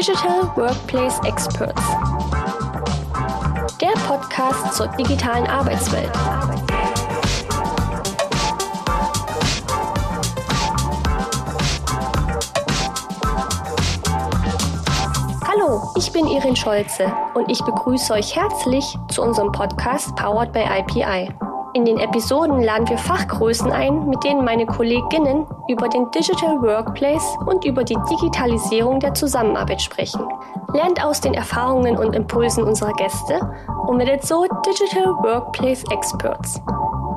Digital Workplace Experts. Der Podcast zur digitalen Arbeitswelt. Hallo, ich bin Irin Scholze und ich begrüße euch herzlich zu unserem Podcast Powered by IPI. In den Episoden laden wir Fachgrößen ein, mit denen meine Kolleginnen über den Digital Workplace und über die Digitalisierung der Zusammenarbeit sprechen. Lernt aus den Erfahrungen und Impulsen unserer Gäste und werdet so Digital Workplace Experts.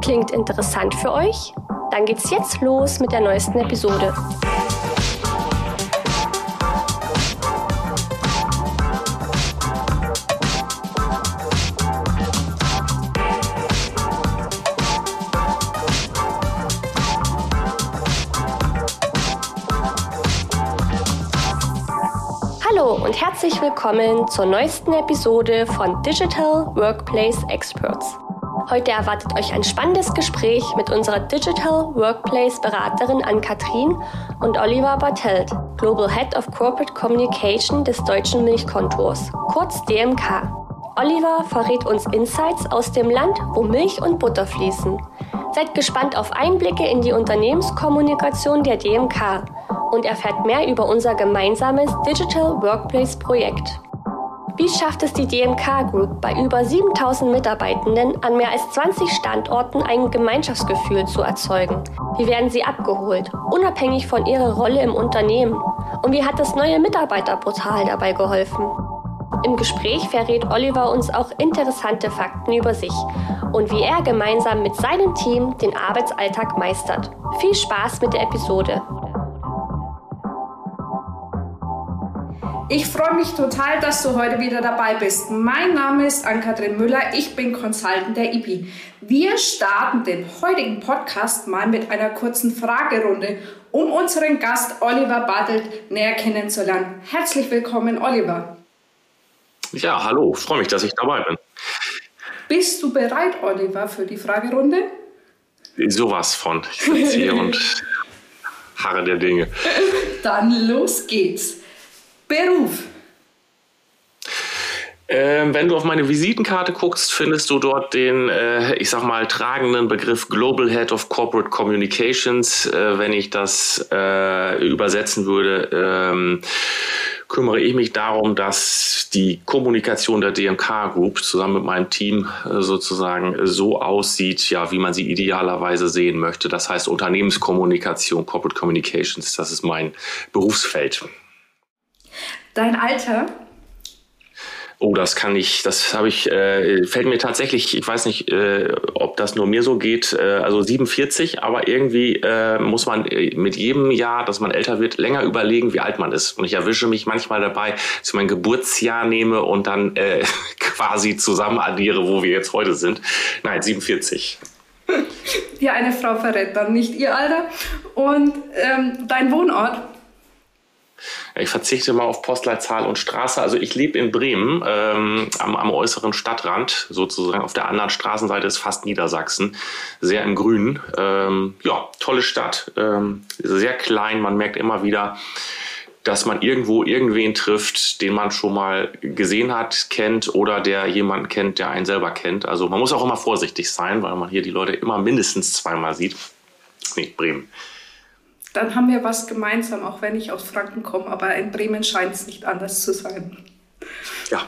Klingt interessant für euch? Dann geht's jetzt los mit der neuesten Episode. Herzlich willkommen zur neuesten Episode von Digital Workplace Experts. Heute erwartet euch ein spannendes Gespräch mit unserer Digital Workplace Beraterin Ann-Kathrin und Oliver Bartelt, Global Head of Corporate Communication des Deutschen Milchkontors, kurz DMK. Oliver verrät uns Insights aus dem Land, wo Milch und Butter fließen. Seid gespannt auf Einblicke in die Unternehmenskommunikation der DMK und erfährt mehr über unser gemeinsames Digital Workplace Projekt. Wie schafft es die DMK Group bei über 7000 Mitarbeitenden an mehr als 20 Standorten ein Gemeinschaftsgefühl zu erzeugen? Wie werden sie abgeholt, unabhängig von ihrer Rolle im Unternehmen? Und wie hat das neue Mitarbeiterportal dabei geholfen? Im Gespräch verrät Oliver uns auch interessante Fakten über sich und wie er gemeinsam mit seinem Team den Arbeitsalltag meistert. Viel Spaß mit der Episode. Ich freue mich total, dass du heute wieder dabei bist. Mein Name ist Ann-Kathrin Müller, ich bin Consultant der IPI. Wir starten den heutigen Podcast mal mit einer kurzen Fragerunde, um unseren Gast Oliver Bartelt näher kennenzulernen. Herzlich willkommen, Oliver. Ja, hallo, freue mich, dass ich dabei bin. Bist du bereit, Oliver, für die Fragerunde? Sowas von. Ich sitze hier und harre der Dinge. Dann los geht's. Beruf. Ähm, wenn du auf meine Visitenkarte guckst, findest du dort den, äh, ich sag mal, tragenden Begriff Global Head of Corporate Communications. Äh, wenn ich das äh, übersetzen würde, ähm, kümmere ich mich darum, dass die Kommunikation der DMK Group zusammen mit meinem Team äh, sozusagen so aussieht, ja, wie man sie idealerweise sehen möchte. Das heißt Unternehmenskommunikation, Corporate Communications, das ist mein Berufsfeld. Dein Alter? Oh, das kann ich, das habe ich, äh, fällt mir tatsächlich, ich weiß nicht, äh, ob das nur mir so geht, äh, also 47, aber irgendwie äh, muss man äh, mit jedem Jahr, dass man älter wird, länger überlegen, wie alt man ist. Und ich erwische mich manchmal dabei, dass ich mein Geburtsjahr nehme und dann äh, quasi zusammen addiere, wo wir jetzt heute sind. Nein, 47. Ja, eine Frau verrät dann nicht ihr Alter. Und ähm, dein Wohnort? Ich verzichte mal auf Postleitzahl und Straße. Also ich lebe in Bremen, ähm, am, am, äußeren Stadtrand, sozusagen auf der anderen Straßenseite ist fast Niedersachsen, sehr im Grünen. Ähm, ja, tolle Stadt, ähm, sehr klein. Man merkt immer wieder, dass man irgendwo irgendwen trifft, den man schon mal gesehen hat, kennt oder der jemanden kennt, der einen selber kennt. Also man muss auch immer vorsichtig sein, weil man hier die Leute immer mindestens zweimal sieht. Nee, Bremen dann haben wir was gemeinsam, auch wenn ich aus Franken komme, aber in Bremen scheint es nicht anders zu sein. Ja.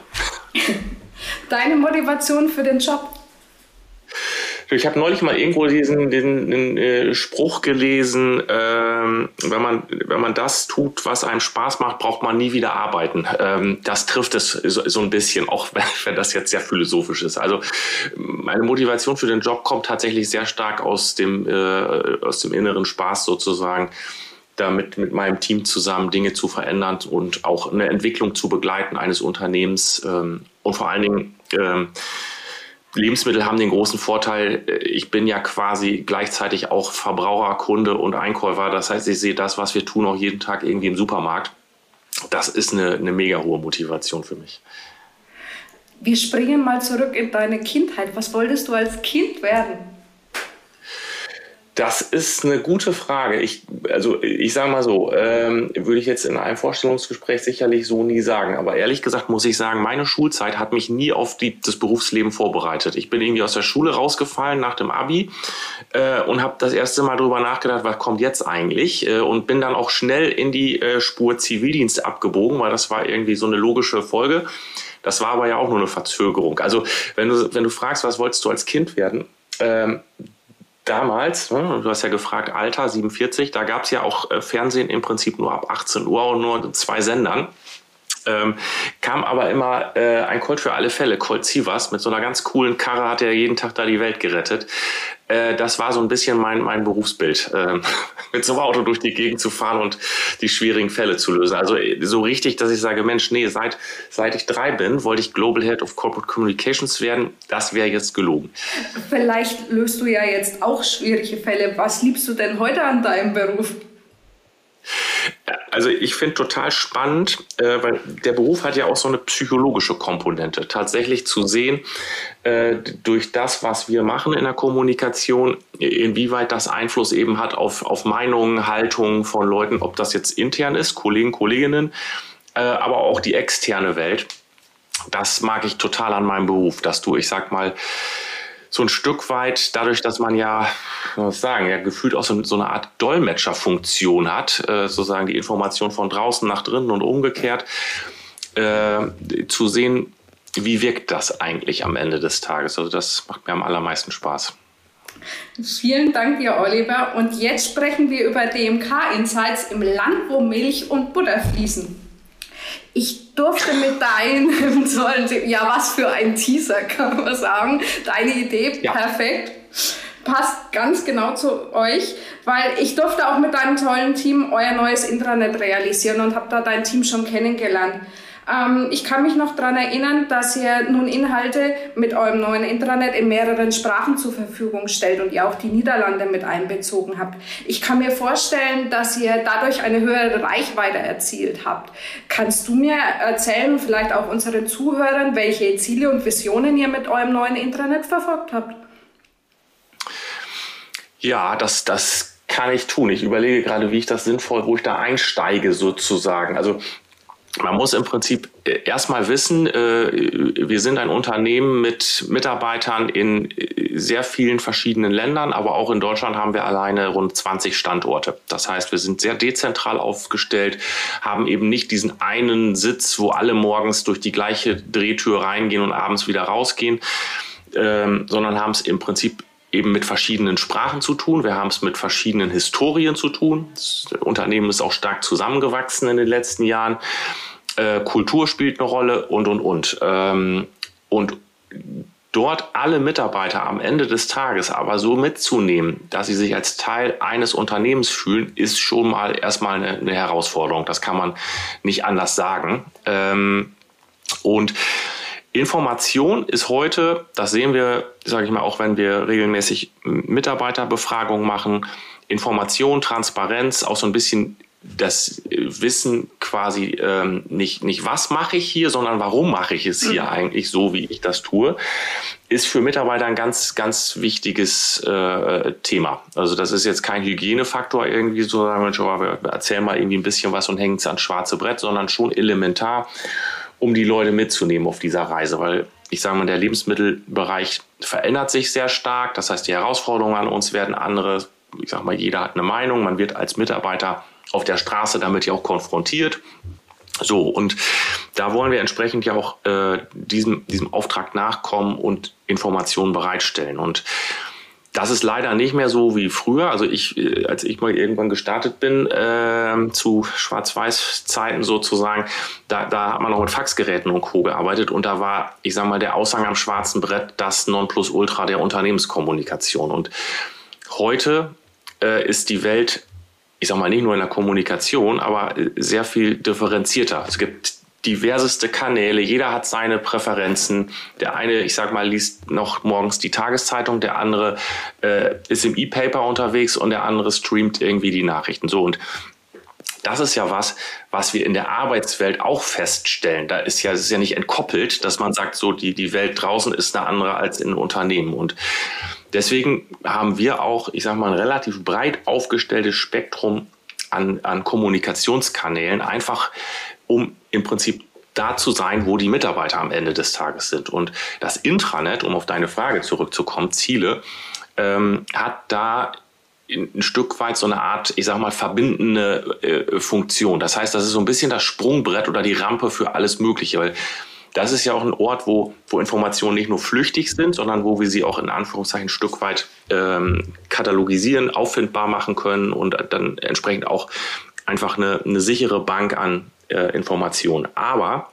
Deine Motivation für den Job? Ich habe neulich mal irgendwo diesen, diesen, diesen äh, Spruch gelesen, ähm, wenn, man, wenn man das tut, was einem Spaß macht, braucht man nie wieder arbeiten. Ähm, das trifft es so, so ein bisschen, auch wenn, wenn, das jetzt sehr philosophisch ist. Also meine Motivation für den Job kommt tatsächlich sehr stark aus dem, äh, aus dem inneren Spaß sozusagen damit mit meinem Team zusammen Dinge zu verändern und auch eine Entwicklung zu begleiten eines Unternehmens ähm, und vor allen Dingen ähm, Lebensmittel haben den großen Vorteil, äh, ich bin ja quasi gleichzeitig auch Verbraucher, Kunde und Einkäufer. Das heißt, ich sehe das, was wir tun, auch jeden Tag irgendwie im Supermarkt. Das ist eine, eine mega hohe Motivation für mich. Wir springen mal zurück in deine Kindheit. Was wolltest du als Kind werden? Das ist eine gute Frage. Ich, also ich sage mal so, ähm, würde ich jetzt in einem Vorstellungsgespräch sicherlich so nie sagen. Aber ehrlich gesagt muss ich sagen, meine Schulzeit hat mich nie auf die, das Berufsleben vorbereitet. Ich bin irgendwie aus der Schule rausgefallen nach dem Abi äh, und habe das erste Mal darüber nachgedacht, was kommt jetzt eigentlich? Äh, und bin dann auch schnell in die äh, Spur Zivildienst abgebogen, weil das war irgendwie so eine logische Folge. Das war aber ja auch nur eine Verzögerung. Also wenn du, wenn du fragst, was wolltest du als Kind werden? Ähm, damals, ne, du hast ja gefragt, Alter 47, da gab es ja auch äh, Fernsehen im Prinzip nur ab 18 Uhr und nur zwei Sendern. Ähm, kam aber immer äh, ein Colt für alle Fälle, Colt Sivas, mit so einer ganz coolen Karre hat er jeden Tag da die Welt gerettet. Äh, das war so ein bisschen mein, mein Berufsbild, äh, mit so einem Auto durch die Gegend zu fahren und die schwierigen Fälle zu lösen. Also äh, so richtig, dass ich sage, Mensch, nee, seit, seit ich drei bin, wollte ich Global Head of Corporate Communications werden. Das wäre jetzt gelogen. Vielleicht löst du ja jetzt auch schwierige Fälle. Was liebst du denn heute an deinem Beruf? Also ich finde total spannend, äh, weil der Beruf hat ja auch so eine psychologische Komponente. Tatsächlich zu sehen, äh, durch das, was wir machen in der Kommunikation, inwieweit das Einfluss eben hat auf, auf Meinungen, Haltungen von Leuten, ob das jetzt intern ist, Kollegen, Kolleginnen, äh, aber auch die externe Welt. Das mag ich total an meinem Beruf, dass du, ich sag mal, so ein Stück weit dadurch, dass man ja, was sagen, ja gefühlt auch so, so eine Art Dolmetscherfunktion hat, äh, sozusagen die Information von draußen nach drinnen und umgekehrt, äh, zu sehen, wie wirkt das eigentlich am Ende des Tages. Also das macht mir am allermeisten Spaß. Vielen Dank dir, Oliver. Und jetzt sprechen wir über DMK-Insights im Land, wo Milch und Butter fließen. Ich durfte mit deinem, ja, was für ein Teaser, kann man sagen. Deine Idee, ja. perfekt. Passt ganz genau zu euch, weil ich durfte auch mit deinem tollen Team euer neues Intranet realisieren und habe da dein Team schon kennengelernt. Ähm, ich kann mich noch daran erinnern, dass ihr nun Inhalte mit eurem neuen Intranet in mehreren Sprachen zur Verfügung stellt und ihr auch die Niederlande mit einbezogen habt. Ich kann mir vorstellen, dass ihr dadurch eine höhere Reichweite erzielt habt. Kannst du mir erzählen, vielleicht auch unseren Zuhörern, welche Ziele und Visionen ihr mit eurem neuen Intranet verfolgt habt? Ja, das, das kann ich tun. Ich überlege gerade, wie ich das sinnvoll, wo ich da einsteige sozusagen. Also man muss im Prinzip äh, erstmal wissen, äh, wir sind ein Unternehmen mit Mitarbeitern in äh, sehr vielen verschiedenen Ländern, aber auch in Deutschland haben wir alleine rund 20 Standorte. Das heißt, wir sind sehr dezentral aufgestellt, haben eben nicht diesen einen Sitz, wo alle morgens durch die gleiche Drehtür reingehen und abends wieder rausgehen, ähm, sondern haben es im Prinzip eben mit verschiedenen Sprachen zu tun. Wir haben es mit verschiedenen Historien zu tun. Das Unternehmen ist auch stark zusammengewachsen in den letzten Jahren. Äh, Kultur spielt eine Rolle und, und, und. Ähm, und dort alle Mitarbeiter am Ende des Tages aber so mitzunehmen, dass sie sich als Teil eines Unternehmens fühlen, ist schon mal erstmal eine, eine Herausforderung. Das kann man nicht anders sagen. Ähm, und Information ist heute, das sehen wir, sage ich mal, auch wenn wir regelmäßig Mitarbeiterbefragungen machen, Information, Transparenz, auch so ein bisschen das Wissen quasi ähm, nicht, nicht was mache ich hier, sondern warum mache ich es hier mhm. eigentlich so, wie ich das tue, ist für Mitarbeiter ein ganz, ganz wichtiges äh, Thema. Also das ist jetzt kein Hygienefaktor irgendwie so, sagen wir, erzähl mal irgendwie ein bisschen was und hängen es ans schwarze Brett, sondern schon elementar, um die Leute mitzunehmen auf dieser Reise, weil ich sage mal, der Lebensmittelbereich verändert sich sehr stark. Das heißt, die Herausforderungen an uns werden andere. Ich sage mal, jeder hat eine Meinung. Man wird als Mitarbeiter auf der Straße damit ja auch konfrontiert. So, und da wollen wir entsprechend ja auch äh, diesem, diesem Auftrag nachkommen und Informationen bereitstellen. Und das ist leider nicht mehr so wie früher. Also ich, äh, als ich mal irgendwann gestartet bin, äh, zu Schwarz-Weiß-Zeiten sozusagen, da, da hat man noch mit Faxgeräten und Co. gearbeitet und da war, ich sag mal, der Aushang am schwarzen Brett das Nonplusultra der Unternehmenskommunikation. Und heute äh, ist die Welt ich sag mal, nicht nur in der Kommunikation, aber sehr viel differenzierter. Es gibt diverseste Kanäle, jeder hat seine Präferenzen. Der eine, ich sag mal, liest noch morgens die Tageszeitung, der andere äh, ist im E-Paper unterwegs und der andere streamt irgendwie die Nachrichten. So und das ist ja was, was wir in der Arbeitswelt auch feststellen. Da ist ja, es ist ja nicht entkoppelt, dass man sagt, so die, die Welt draußen ist eine andere als in Unternehmen. Und deswegen haben wir auch, ich sage mal, ein relativ breit aufgestelltes Spektrum an, an Kommunikationskanälen, einfach um im Prinzip da zu sein, wo die Mitarbeiter am Ende des Tages sind. Und das Intranet, um auf deine Frage zurückzukommen, Ziele, ähm, hat da ein Stück weit so eine Art, ich sag mal, verbindende äh, Funktion. Das heißt, das ist so ein bisschen das Sprungbrett oder die Rampe für alles Mögliche, weil das ist ja auch ein Ort, wo, wo Informationen nicht nur flüchtig sind, sondern wo wir sie auch in Anführungszeichen ein Stück weit ähm, katalogisieren, auffindbar machen können und dann entsprechend auch einfach eine, eine sichere Bank an äh, Informationen. Aber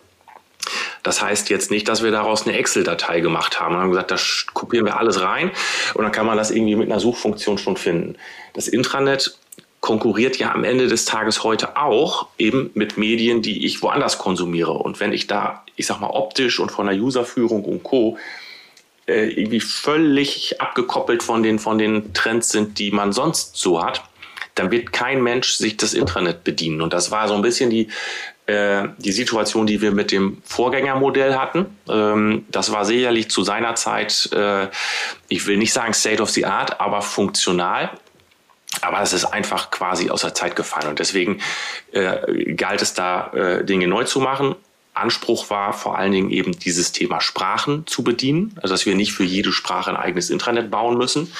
das heißt jetzt nicht, dass wir daraus eine Excel-Datei gemacht haben und haben gesagt, da kopieren wir alles rein und dann kann man das irgendwie mit einer Suchfunktion schon finden. Das Intranet konkurriert ja am Ende des Tages heute auch eben mit Medien, die ich woanders konsumiere. Und wenn ich da, ich sag mal, optisch und von der Userführung und Co. Äh, irgendwie völlig abgekoppelt von den, von den Trends sind, die man sonst so hat, dann wird kein Mensch sich das Intranet bedienen. Und das war so ein bisschen die, äh, die Situation, die wir mit dem Vorgängermodell hatten. Ähm, das war sicherlich zu seiner Zeit, äh, ich will nicht sagen State of the Art, aber funktional. Aber es ist einfach quasi aus der Zeit gefallen. Und deswegen äh, galt es da, äh, Dinge neu zu machen. Anspruch war vor allen Dingen eben dieses Thema Sprachen zu bedienen, also dass wir nicht für jede Sprache ein eigenes Intranet bauen müssen,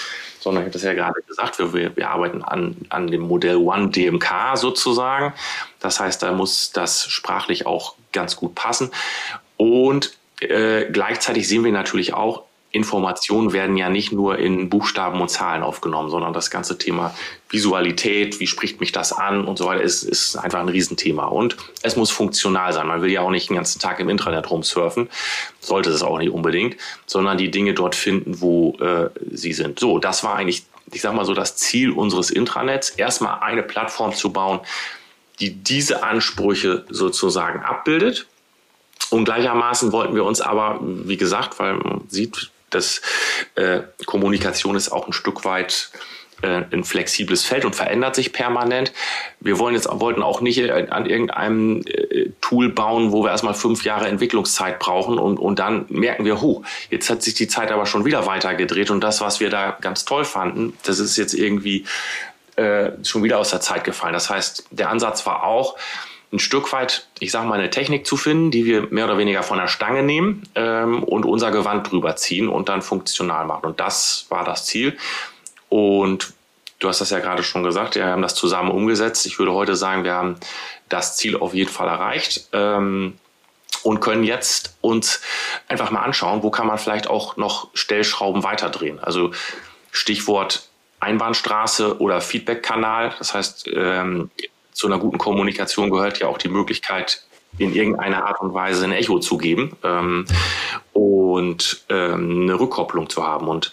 sondern ich habe das ja gerade gesagt, wir, wir arbeiten an, an dem Modell One DMK sozusagen. Das heißt, da muss das sprachlich auch ganz gut passen. Und äh, gleichzeitig sehen wir natürlich auch, Informationen werden ja nicht nur in Buchstaben und Zahlen aufgenommen, sondern das ganze Thema Visualität, wie spricht mich das an und so weiter, ist, ist einfach ein Riesenthema. Und es muss funktional sein. Man will ja auch nicht den ganzen Tag im Intranet rumsurfen, sollte es auch nicht unbedingt, sondern die Dinge dort finden, wo äh, sie sind. So, das war eigentlich, ich sag mal so, das Ziel unseres Intranets, erstmal eine Plattform zu bauen, die diese Ansprüche sozusagen abbildet. Und gleichermaßen wollten wir uns aber, wie gesagt, weil man sieht, dass äh, Kommunikation ist auch ein Stück weit äh, ein flexibles Feld und verändert sich permanent. Wir wollen jetzt, wollten auch nicht an irgendeinem äh, Tool bauen, wo wir erstmal fünf Jahre Entwicklungszeit brauchen und, und dann merken wir, huh, jetzt hat sich die Zeit aber schon wieder weitergedreht und das, was wir da ganz toll fanden, das ist jetzt irgendwie äh, schon wieder aus der Zeit gefallen. Das heißt, der Ansatz war auch, ein Stück weit, ich sage mal, eine Technik zu finden, die wir mehr oder weniger von der Stange nehmen ähm, und unser Gewand drüber ziehen und dann funktional machen. Und das war das Ziel. Und du hast das ja gerade schon gesagt, wir haben das zusammen umgesetzt. Ich würde heute sagen, wir haben das Ziel auf jeden Fall erreicht. Ähm, und können jetzt uns einfach mal anschauen, wo kann man vielleicht auch noch Stellschrauben weiterdrehen. Also Stichwort Einbahnstraße oder Feedback-Kanal. Das heißt, ähm, zu einer guten Kommunikation gehört ja auch die Möglichkeit, in irgendeiner Art und Weise ein Echo zu geben ähm, und ähm, eine Rückkopplung zu haben. Und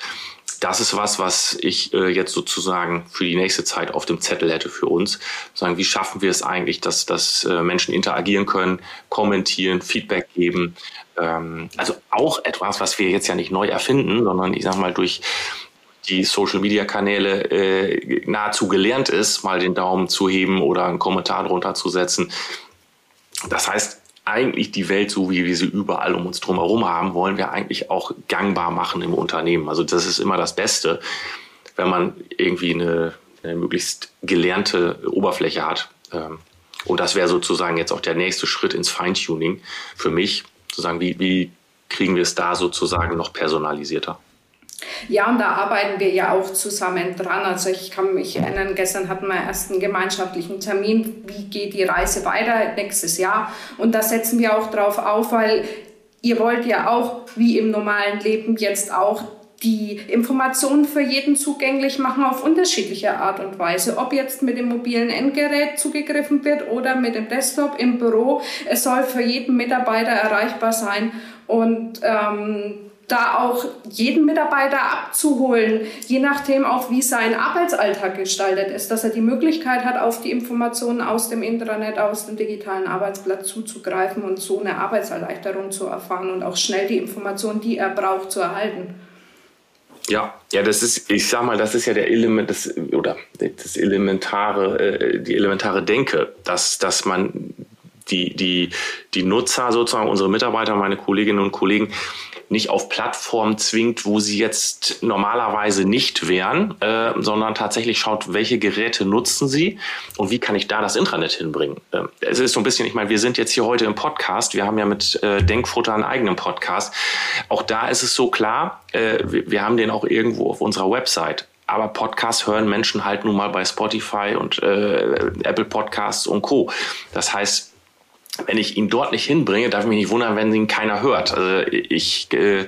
das ist was, was ich äh, jetzt sozusagen für die nächste Zeit auf dem Zettel hätte für uns. Sagen, wie schaffen wir es eigentlich, dass, dass äh, Menschen interagieren können, kommentieren, Feedback geben. Ähm, also auch etwas, was wir jetzt ja nicht neu erfinden, sondern ich sag mal durch die Social-Media-Kanäle äh, nahezu gelernt ist, mal den Daumen zu heben oder einen Kommentar drunter zu setzen. Das heißt, eigentlich die Welt, so wie wir sie überall um uns drumherum haben, wollen wir eigentlich auch gangbar machen im Unternehmen. Also das ist immer das Beste, wenn man irgendwie eine, eine möglichst gelernte Oberfläche hat. Ähm, und das wäre sozusagen jetzt auch der nächste Schritt ins Feintuning für mich, zu sagen, wie, wie kriegen wir es da sozusagen noch personalisierter. Ja, und da arbeiten wir ja auch zusammen dran. Also ich kann mich erinnern, gestern hatten wir erst einen gemeinschaftlichen Termin, wie geht die Reise weiter nächstes Jahr. Und da setzen wir auch drauf auf, weil ihr wollt ja auch, wie im normalen Leben jetzt auch, die Informationen für jeden zugänglich machen auf unterschiedliche Art und Weise. Ob jetzt mit dem mobilen Endgerät zugegriffen wird oder mit dem Desktop im Büro. Es soll für jeden Mitarbeiter erreichbar sein. Und ähm, da auch jeden Mitarbeiter abzuholen, je nachdem auch, wie sein Arbeitsalltag gestaltet ist, dass er die Möglichkeit hat, auf die Informationen aus dem Intranet, aus dem digitalen Arbeitsplatz zuzugreifen und so eine Arbeitserleichterung zu erfahren und auch schnell die Informationen, die er braucht, zu erhalten. Ja, ja, das ist, ich sag mal, das ist ja der Element, das, oder das elementare, äh, die elementare Denke, dass, dass man die, die, die Nutzer sozusagen, unsere Mitarbeiter, meine Kolleginnen und Kollegen, nicht auf Plattformen zwingt, wo sie jetzt normalerweise nicht wären, äh, sondern tatsächlich schaut, welche Geräte nutzen sie und wie kann ich da das Intranet hinbringen. Äh, es ist so ein bisschen, ich meine, wir sind jetzt hier heute im Podcast, wir haben ja mit äh, Denkfutter einen eigenen Podcast. Auch da ist es so klar, äh, wir, wir haben den auch irgendwo auf unserer Website aber Podcasts hören Menschen halt nun mal bei Spotify und äh, Apple Podcasts und Co. Das heißt, wenn ich ihn dort nicht hinbringe, darf ich mich nicht wundern, wenn ihn keiner hört. Also ich äh,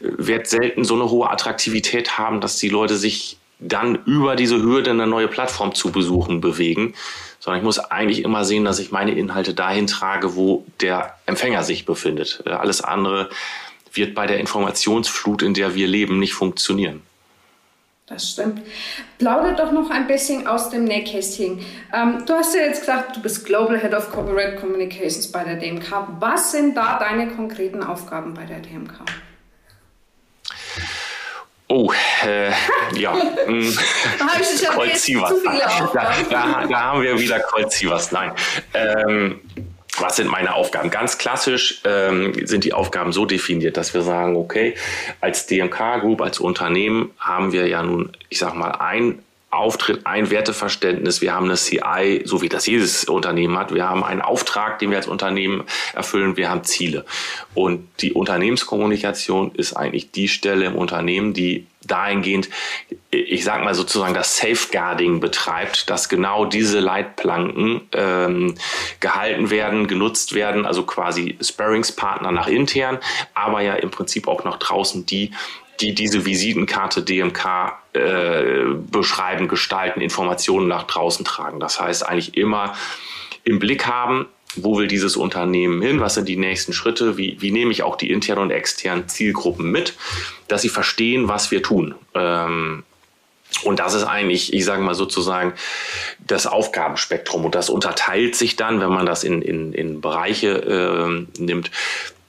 werde selten so eine hohe Attraktivität haben, dass die Leute sich dann über diese Hürde eine neue Plattform zu besuchen bewegen, sondern ich muss eigentlich immer sehen, dass ich meine Inhalte dahin trage, wo der Empfänger sich befindet. Äh, alles andere wird bei der Informationsflut, in der wir leben, nicht funktionieren. Das stimmt. Plauder doch noch ein bisschen aus dem Nähkästchen. Ähm, du hast ja jetzt gesagt, du bist Global Head of Corporate Communications bei der DMK. Was sind da deine konkreten Aufgaben bei der DMK? Oh, äh, ja. Hm. Colt Da, da, da, haben wir wieder Sievers. Nein. Ähm, was sind meine Aufgaben? Ganz klassisch ähm, sind die Aufgaben so definiert, dass wir sagen, okay, als DMK Group, als Unternehmen haben wir ja nun, ich sag mal, ein Auftritt, ein Werteverständnis. Wir haben eine CI, so wie das jedes Unternehmen hat. Wir haben einen Auftrag, den wir als Unternehmen erfüllen. Wir haben Ziele. Und die Unternehmenskommunikation ist eigentlich die Stelle im Unternehmen, die dahingehend, ich sag mal sozusagen das Safeguarding betreibt, dass genau diese Leitplanken ähm, gehalten werden, genutzt werden, also quasi Sparringspartner nach intern, aber ja im Prinzip auch nach draußen die, die diese Visitenkarte DMK äh, beschreiben, gestalten, Informationen nach draußen tragen. Das heißt eigentlich immer im Blick haben, wo will dieses Unternehmen hin, was sind die nächsten Schritte, wie, wie nehme ich auch die internen und externen Zielgruppen mit, dass sie verstehen, was wir tun. Ähm, und das ist eigentlich, ich sage mal sozusagen, das Aufgabenspektrum. Und das unterteilt sich dann, wenn man das in, in, in Bereiche äh, nimmt,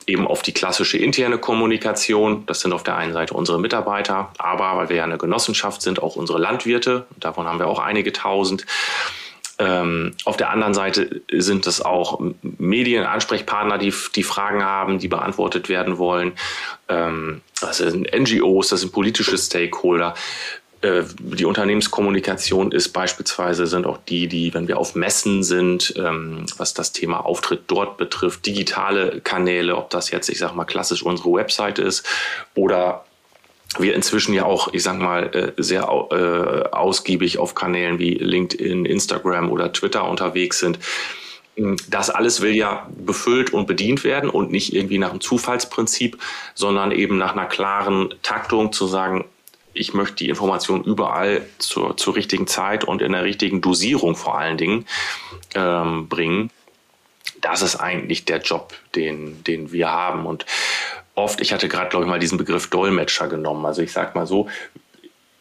eben auf die klassische interne Kommunikation. Das sind auf der einen Seite unsere Mitarbeiter, aber weil wir ja eine Genossenschaft sind, auch unsere Landwirte. Davon haben wir auch einige tausend. Ähm, auf der anderen Seite sind es auch Medienansprechpartner, die, die Fragen haben, die beantwortet werden wollen. Ähm, das sind NGOs, das sind politische Stakeholder. Äh, die Unternehmenskommunikation ist beispielsweise, sind auch die, die, wenn wir auf Messen sind, ähm, was das Thema Auftritt dort betrifft, digitale Kanäle, ob das jetzt, ich sag mal, klassisch unsere Website ist oder wir inzwischen ja auch, ich sag mal, äh, sehr äh, ausgiebig auf Kanälen wie LinkedIn, Instagram oder Twitter unterwegs sind. Das alles will ja befüllt und bedient werden und nicht irgendwie nach einem Zufallsprinzip, sondern eben nach einer klaren Taktung zu sagen, ich möchte die Information überall zur, zur richtigen Zeit und in der richtigen Dosierung vor allen Dingen ähm, bringen. Das ist eigentlich der Job, den, den wir haben. Und oft, ich hatte gerade, glaube ich, mal diesen Begriff Dolmetscher genommen. Also ich sage mal so,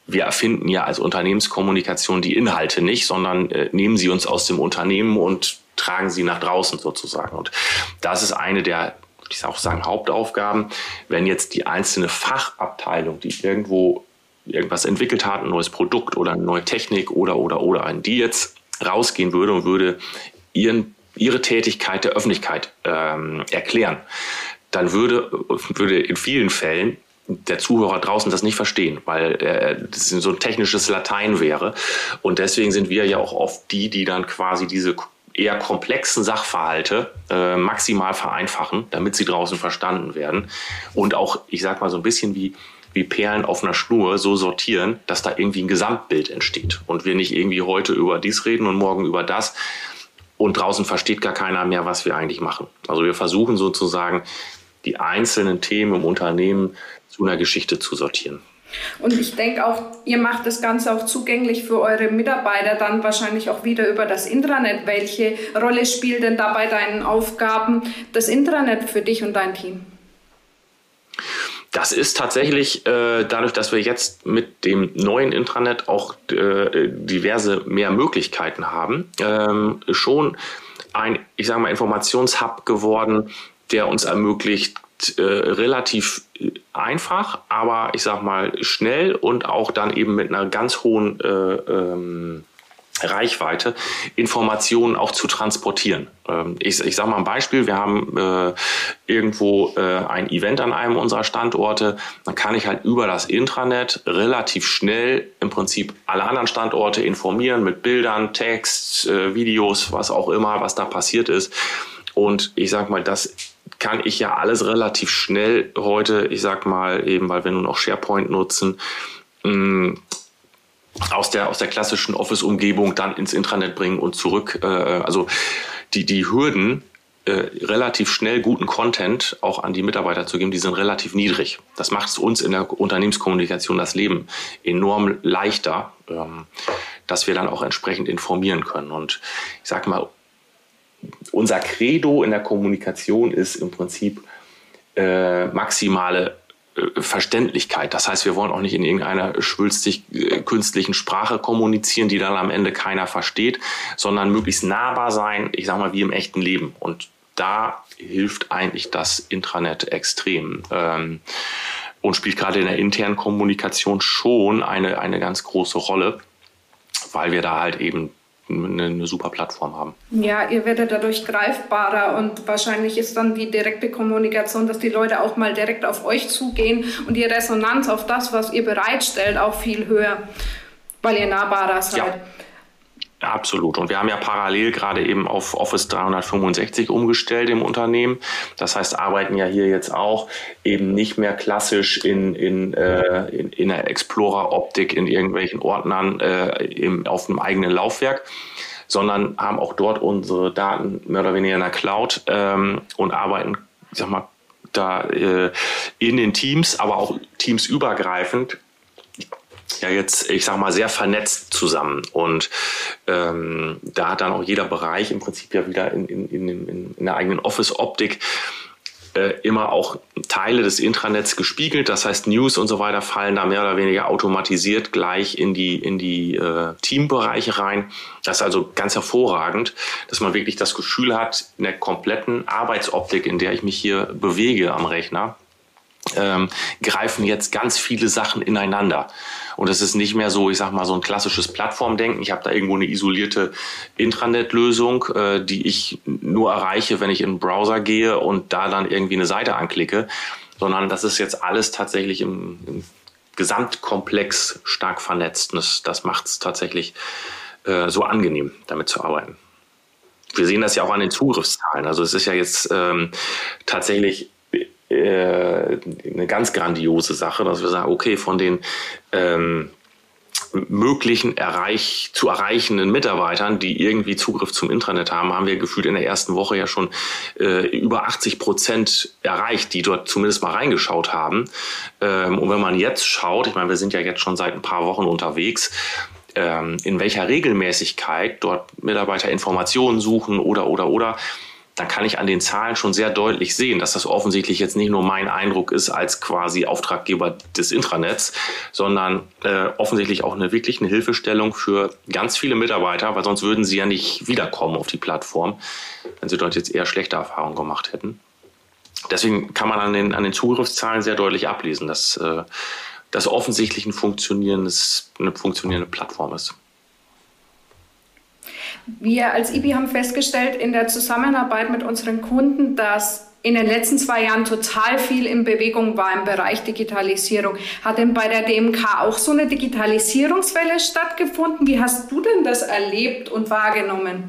wir erfinden ja als Unternehmenskommunikation die Inhalte nicht, sondern äh, nehmen sie uns aus dem Unternehmen und tragen sie nach draußen sozusagen. Und das ist eine der, ich auch sagen, Hauptaufgaben. Wenn jetzt die einzelne Fachabteilung, die irgendwo irgendwas entwickelt hat, ein neues Produkt oder eine neue Technik oder, oder, oder, an die jetzt rausgehen würde und würde ihren, ihre Tätigkeit der Öffentlichkeit ähm, erklären, dann würde, würde in vielen Fällen der Zuhörer draußen das nicht verstehen, weil äh, das so ein technisches Latein wäre. Und deswegen sind wir ja auch oft die, die dann quasi diese eher komplexen Sachverhalte äh, maximal vereinfachen, damit sie draußen verstanden werden. Und auch, ich sag mal, so ein bisschen wie, wie Perlen auf einer Schnur so sortieren, dass da irgendwie ein Gesamtbild entsteht. Und wir nicht irgendwie heute über dies reden und morgen über das. Und draußen versteht gar keiner mehr, was wir eigentlich machen. Also wir versuchen sozusagen die einzelnen Themen im Unternehmen zu einer Geschichte zu sortieren. Und ich denke auch, ihr macht das Ganze auch zugänglich für eure Mitarbeiter, dann wahrscheinlich auch wieder über das Intranet. Welche Rolle spielt denn da bei deinen Aufgaben das Intranet für dich und dein Team? Das ist tatsächlich äh, dadurch, dass wir jetzt mit dem neuen Intranet auch äh, diverse mehr Möglichkeiten haben, ähm, schon ein, ich sage mal, Informationshub geworden, der uns ermöglicht, äh, relativ einfach, aber ich sag mal schnell und auch dann eben mit einer ganz hohen äh, ähm, Reichweite, Informationen auch zu transportieren. Ähm, ich, ich sage mal ein Beispiel, wir haben äh, irgendwo äh, ein Event an einem unserer Standorte, dann kann ich halt über das Intranet relativ schnell im Prinzip alle anderen Standorte informieren mit Bildern, Text, äh, Videos, was auch immer, was da passiert ist. Und ich sage mal, das kann ich ja alles relativ schnell heute, ich sag mal eben, weil wir nun auch SharePoint nutzen, mm, aus der, aus der klassischen Office-Umgebung dann ins Intranet bringen und zurück. Äh, also die, die Hürden, äh, relativ schnell guten Content auch an die Mitarbeiter zu geben, die sind relativ niedrig. Das macht es uns in der Unternehmenskommunikation das Leben enorm leichter, ähm, dass wir dann auch entsprechend informieren können. Und ich sage mal, unser Credo in der Kommunikation ist im Prinzip äh, maximale Verständlichkeit. Das heißt, wir wollen auch nicht in irgendeiner schwülstig äh, künstlichen Sprache kommunizieren, die dann am Ende keiner versteht, sondern möglichst nahbar sein, ich sage mal, wie im echten Leben. Und da hilft eigentlich das Intranet extrem. Ähm, und spielt gerade in der internen Kommunikation schon eine, eine ganz große Rolle, weil wir da halt eben eine, eine, super Plattform haben. Ja, ihr werdet dadurch greifbarer und wahrscheinlich ist dann die direkte Kommunikation, dass die Leute auch mal direkt auf euch zugehen und die Resonanz auf das, was ihr bereitstellt, auch viel höher, weil ihr nahbarer seid. Ja. Absolut. Und wir haben ja parallel gerade eben auf Office 365 umgestellt im Unternehmen. Das heißt, arbeiten ja hier jetzt auch eben nicht mehr klassisch in, in, äh, in, in der Explorer-Optik in irgendwelchen Ordnern äh, im, auf einem eigenen Laufwerk, sondern haben auch dort unsere Daten mehr oder weniger in der Cloud ähm, und arbeiten, ich sag mal, da äh, in den Teams, aber auch teamsübergreifend ja jetzt, ich sag mal, sehr vernetzt zusammen. Und ähm, da hat dann auch jeder Bereich im Prinzip ja wieder in, in, in, in der eigenen Office-Optik äh, immer auch Teile des Intranets gespiegelt. Das heißt, News und so weiter fallen da mehr oder weniger automatisiert gleich in die, in die äh, Teambereiche rein. Das ist also ganz hervorragend, dass man wirklich das Gefühl hat, in der kompletten Arbeitsoptik, in der ich mich hier bewege am Rechner, ähm, greifen jetzt ganz viele Sachen ineinander. Und es ist nicht mehr so, ich sag mal, so ein klassisches Plattformdenken. Ich habe da irgendwo eine isolierte Intranet-Lösung, äh, die ich nur erreiche, wenn ich in den Browser gehe und da dann irgendwie eine Seite anklicke, sondern das ist jetzt alles tatsächlich im, im Gesamtkomplex stark vernetzt. Und das, das macht es tatsächlich äh, so angenehm, damit zu arbeiten. Wir sehen das ja auch an den Zugriffszahlen. Also es ist ja jetzt ähm, tatsächlich äh, eine ganz grandiose Sache, dass wir sagen, okay, von den ähm, möglichen erreich, zu erreichenden Mitarbeitern, die irgendwie Zugriff zum Intranet haben, haben wir gefühlt in der ersten Woche ja schon äh, über 80 Prozent erreicht, die dort zumindest mal reingeschaut haben. Ähm, und wenn man jetzt schaut, ich meine, wir sind ja jetzt schon seit ein paar Wochen unterwegs, ähm, in welcher Regelmäßigkeit dort Mitarbeiter Informationen suchen oder, oder, oder, dann kann ich an den Zahlen schon sehr deutlich sehen, dass das offensichtlich jetzt nicht nur mein Eindruck ist als quasi Auftraggeber des Intranets, sondern äh, offensichtlich auch eine wirklich eine Hilfestellung für ganz viele Mitarbeiter, weil sonst würden sie ja nicht wiederkommen auf die Plattform, wenn sie dort jetzt eher schlechte Erfahrungen gemacht hätten. Deswegen kann man an den, an den Zugriffszahlen sehr deutlich ablesen, dass äh, das offensichtlich ein funktionierendes, eine funktionierende Plattform ist. Wir als IBI haben festgestellt in der Zusammenarbeit mit unseren Kunden, dass in den letzten zwei Jahren total viel in Bewegung war im Bereich Digitalisierung. Hat denn bei der DMK auch so eine Digitalisierungswelle stattgefunden? Wie hast du denn das erlebt und wahrgenommen?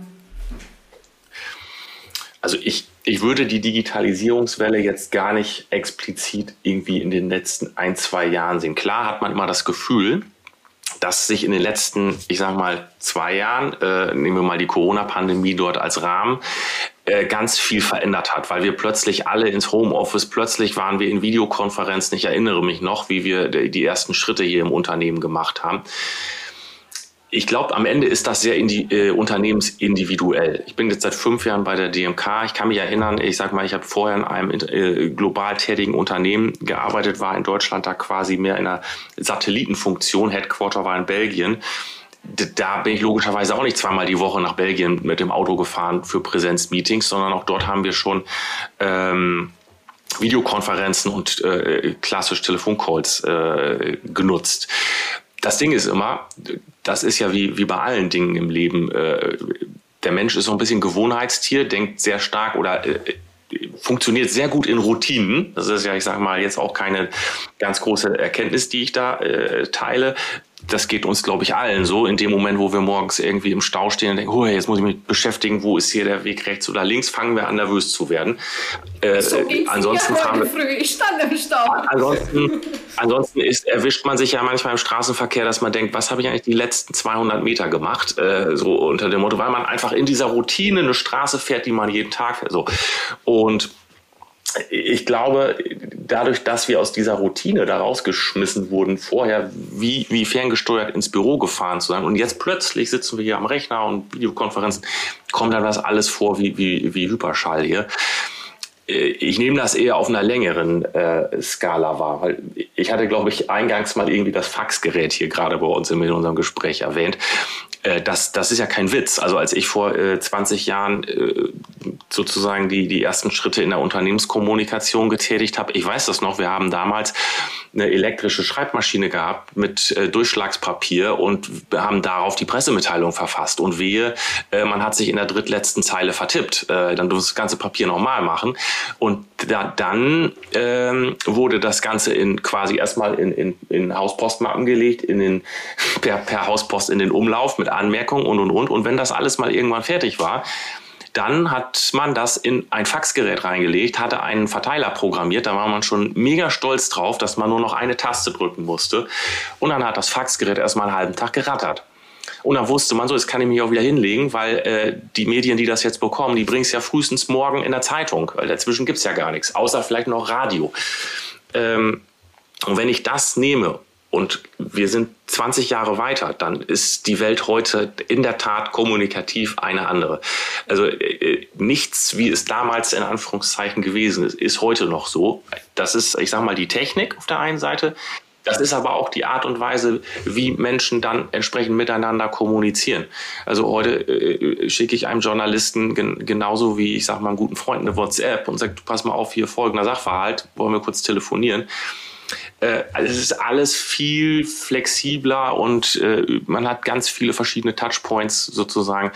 Also ich, ich würde die Digitalisierungswelle jetzt gar nicht explizit irgendwie in den letzten ein, zwei Jahren sehen. Klar hat man immer das Gefühl, dass sich in den letzten, ich sage mal, zwei Jahren, äh, nehmen wir mal die Corona-Pandemie dort als Rahmen, äh, ganz viel verändert hat, weil wir plötzlich alle ins Homeoffice, plötzlich waren wir in Videokonferenzen. Ich erinnere mich noch, wie wir die ersten Schritte hier im Unternehmen gemacht haben ich glaube, am Ende ist das sehr indi äh, unternehmensindividuell. Ich bin jetzt seit fünf Jahren bei der DMK. Ich kann mich erinnern, ich sag mal, ich habe vorher in einem äh, global tätigen Unternehmen gearbeitet, war in Deutschland da quasi mehr in einer Satellitenfunktion. Headquarter war in Belgien. Da bin ich logischerweise auch nicht zweimal die Woche nach Belgien mit dem Auto gefahren für Präsenzmeetings, sondern auch dort haben wir schon ähm, Videokonferenzen und äh, klassisch Telefoncalls äh, genutzt das Ding ist immer, das ist ja wie, wie bei allen Dingen im Leben. Äh, der Mensch ist so ein bisschen Gewohnheitstier, denkt sehr stark oder äh, funktioniert sehr gut in Routinen. Das ist ja, ich sage mal, jetzt auch keine ganz große Erkenntnis, die ich da äh, teile das geht uns, glaube ich, allen so. In dem Moment, wo wir morgens irgendwie im Stau stehen und denken, oh, jetzt muss ich mich beschäftigen, wo ist hier der Weg rechts oder links, fangen wir an, nervös zu werden. Äh, so ansonsten ja heute früh. Ich stand im Stau. Ansonsten, ansonsten ist, erwischt man sich ja manchmal im Straßenverkehr, dass man denkt, was habe ich eigentlich die letzten 200 Meter gemacht? Äh, so unter dem Motto, weil man einfach in dieser Routine eine Straße fährt, die man jeden Tag fährt. So. Und ich glaube, dadurch, dass wir aus dieser Routine da rausgeschmissen wurden, vorher wie, wie ferngesteuert ins Büro gefahren zu sein und jetzt plötzlich sitzen wir hier am Rechner und Videokonferenzen, kommt dann das alles vor wie, wie, wie Hyperschall hier. Äh, ich nehme das eher auf einer längeren äh, Skala wahr, weil ich hatte, glaube ich, eingangs mal irgendwie das Faxgerät hier gerade bei uns in unserem Gespräch erwähnt. Äh, das, das ist ja kein Witz. Also als ich vor äh, 20 Jahren äh, sozusagen die, die ersten Schritte in der Unternehmenskommunikation getätigt habe, ich weiß das noch, wir haben damals eine elektrische Schreibmaschine gehabt mit äh, Durchschlagspapier und wir haben darauf die Pressemitteilung verfasst. Und wehe, äh, man hat sich in der drittletzten Zeile vertippt. Äh, dann durfte das ganze Papier nochmal machen. Und da, dann ähm, wurde das Ganze in quasi erstmal in, in, in Hauspostmappen gelegt, in den, per, per Hauspost in den Umlauf mit Anmerkungen und und und. Und wenn das alles mal irgendwann fertig war, dann hat man das in ein Faxgerät reingelegt, hatte einen Verteiler programmiert, da war man schon mega stolz drauf, dass man nur noch eine Taste drücken musste. Und dann hat das Faxgerät erstmal einen halben Tag gerattert. Und dann wusste man so, jetzt kann ich mich auch wieder hinlegen, weil äh, die Medien, die das jetzt bekommen, die bringen es ja frühestens morgen in der Zeitung, weil dazwischen gibt es ja gar nichts, außer vielleicht noch Radio. Ähm, und wenn ich das nehme und wir sind 20 Jahre weiter, dann ist die Welt heute in der Tat kommunikativ eine andere. Also äh, nichts, wie es damals in Anführungszeichen gewesen ist, ist heute noch so. Das ist, ich sage mal, die Technik auf der einen Seite. Das ist aber auch die Art und Weise, wie Menschen dann entsprechend miteinander kommunizieren. Also heute äh, schicke ich einem Journalisten gen genauso wie ich sage mal einem guten Freund eine WhatsApp und sage, du pass mal auf, hier folgender Sachverhalt, wollen wir kurz telefonieren. Äh, also es ist alles viel flexibler und äh, man hat ganz viele verschiedene Touchpoints sozusagen.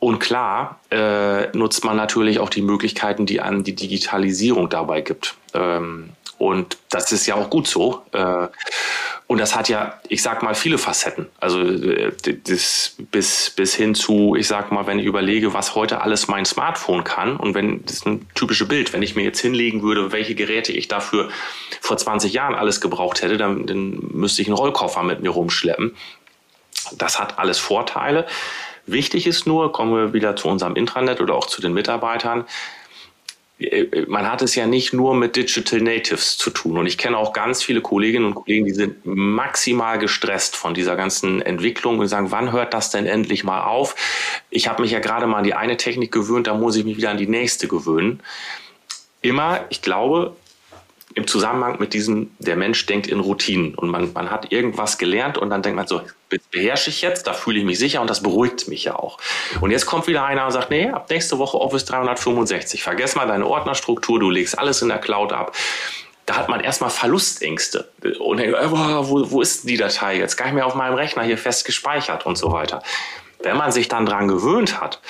Und klar äh, nutzt man natürlich auch die Möglichkeiten, die einem die Digitalisierung dabei gibt. Ähm, und das ist ja auch gut so. Äh, und das hat ja, ich sag mal, viele Facetten. Also äh, das bis, bis hin zu, ich sag mal, wenn ich überlege, was heute alles mein Smartphone kann und wenn, das ist ein typisches Bild, wenn ich mir jetzt hinlegen würde, welche Geräte ich dafür vor 20 Jahren alles gebraucht hätte, dann, dann müsste ich einen Rollkoffer mit mir rumschleppen. Das hat alles Vorteile. Wichtig ist nur, kommen wir wieder zu unserem Intranet oder auch zu den Mitarbeitern, man hat es ja nicht nur mit Digital Natives zu tun. Und ich kenne auch ganz viele Kolleginnen und Kollegen, die sind maximal gestresst von dieser ganzen Entwicklung und sagen, wann hört das denn endlich mal auf? Ich habe mich ja gerade mal an die eine Technik gewöhnt, da muss ich mich wieder an die nächste gewöhnen. Immer, ich glaube, im Zusammenhang mit diesem, der Mensch denkt in Routinen und man, man hat irgendwas gelernt und dann denkt man so, beherrsche ich jetzt, da fühle ich mich sicher und das beruhigt mich ja auch. Und jetzt kommt wieder einer und sagt, nee, ab nächste Woche Office 365, vergess mal deine Ordnerstruktur, du legst alles in der Cloud ab. Da hat man erstmal Verlustängste und denkt, äh, wo, wo ist die Datei jetzt? Gar nicht mehr auf meinem Rechner hier fest gespeichert und so weiter. Wenn man sich dann dran gewöhnt hat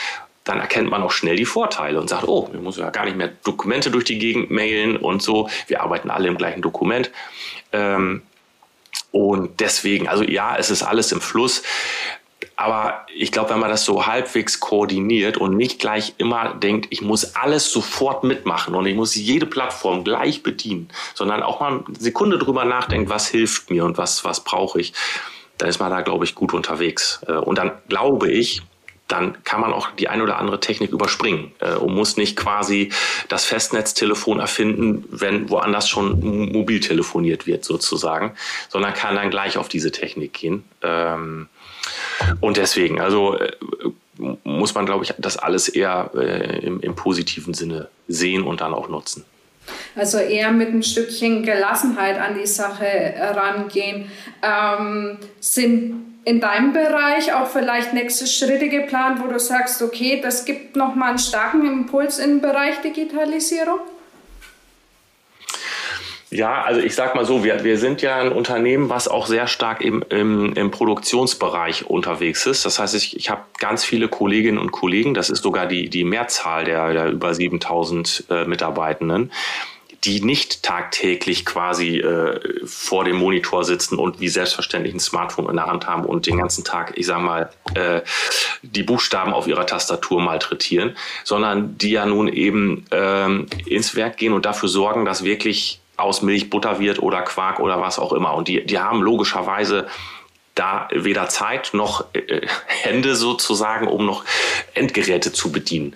dann erkennt man auch schnell die Vorteile und sagt, oh, wir müssen ja gar nicht mehr Dokumente durch die Gegend mailen und so. Wir arbeiten alle im gleichen Dokument. Ähm, und deswegen, also ja, es ist alles im Fluss. Aber ich glaube, wenn man das so halbwegs koordiniert und nicht gleich immer denkt, ich muss alles sofort mitmachen und ich muss jede Plattform gleich bedienen, sondern auch mal eine Sekunde drüber nachdenkt, was hilft mir und was, was brauche ich, dann ist man da, glaube ich, gut unterwegs. Äh, und dann glaube ich, dann kann man auch die eine oder andere Technik überspringen äh, und muss nicht quasi das Festnetztelefon erfinden, wenn woanders schon mobil telefoniert wird sozusagen, sondern kann dann gleich auf diese Technik gehen. Ähm, und deswegen, also äh, muss man, glaube ich, das alles eher äh, im, im positiven Sinne sehen und dann auch nutzen. Also eher mit ein Stückchen Gelassenheit an die Sache rangehen. Ähm, sind in deinem Bereich auch vielleicht nächste Schritte geplant, wo du sagst, okay, das gibt nochmal einen starken Impuls im Bereich Digitalisierung? Ja, also ich sag mal so, wir, wir sind ja ein Unternehmen, was auch sehr stark im, im, im Produktionsbereich unterwegs ist. Das heißt, ich, ich habe ganz viele Kolleginnen und Kollegen, das ist sogar die, die Mehrzahl der, der über 7000 äh, Mitarbeitenden, die nicht tagtäglich quasi äh, vor dem Monitor sitzen und wie selbstverständlich ein Smartphone in der Hand haben und den ganzen Tag, ich sag mal, äh, die Buchstaben auf ihrer Tastatur malträtieren, sondern die ja nun eben ähm, ins Werk gehen und dafür sorgen, dass wirklich aus Milch Butter wird oder Quark oder was auch immer. Und die, die haben logischerweise da weder Zeit noch äh, Hände sozusagen, um noch Endgeräte zu bedienen.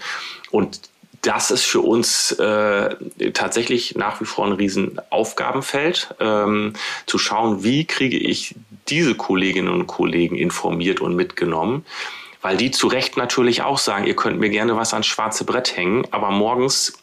Und das ist für uns äh, tatsächlich nach wie vor ein Riesenaufgabenfeld, ähm, zu schauen, wie kriege ich diese Kolleginnen und Kollegen informiert und mitgenommen, weil die zu Recht natürlich auch sagen, ihr könnt mir gerne was ans schwarze Brett hängen, aber morgens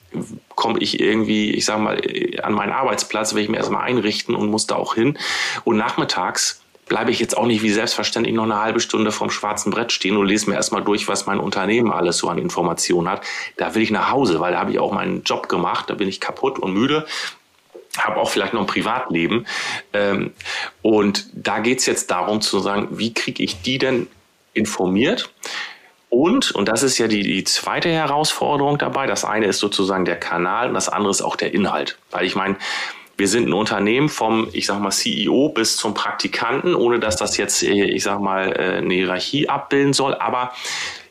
komme ich irgendwie, ich sage mal, an meinen Arbeitsplatz, will ich mir erstmal einrichten und muss da auch hin. Und nachmittags bleibe ich jetzt auch nicht wie selbstverständlich noch eine halbe Stunde vom schwarzen Brett stehen und lese mir erstmal durch, was mein Unternehmen alles so an Informationen hat. Da will ich nach Hause, weil da habe ich auch meinen Job gemacht, da bin ich kaputt und müde habe auch vielleicht noch ein Privatleben. Ähm, und da geht es jetzt darum zu sagen, wie kriege ich die denn informiert? Und, und das ist ja die, die zweite Herausforderung dabei, das eine ist sozusagen der Kanal und das andere ist auch der Inhalt. Weil ich meine, wir sind ein Unternehmen vom, ich sag mal, CEO bis zum Praktikanten, ohne dass das jetzt, äh, ich sag mal, äh, eine Hierarchie abbilden soll. Aber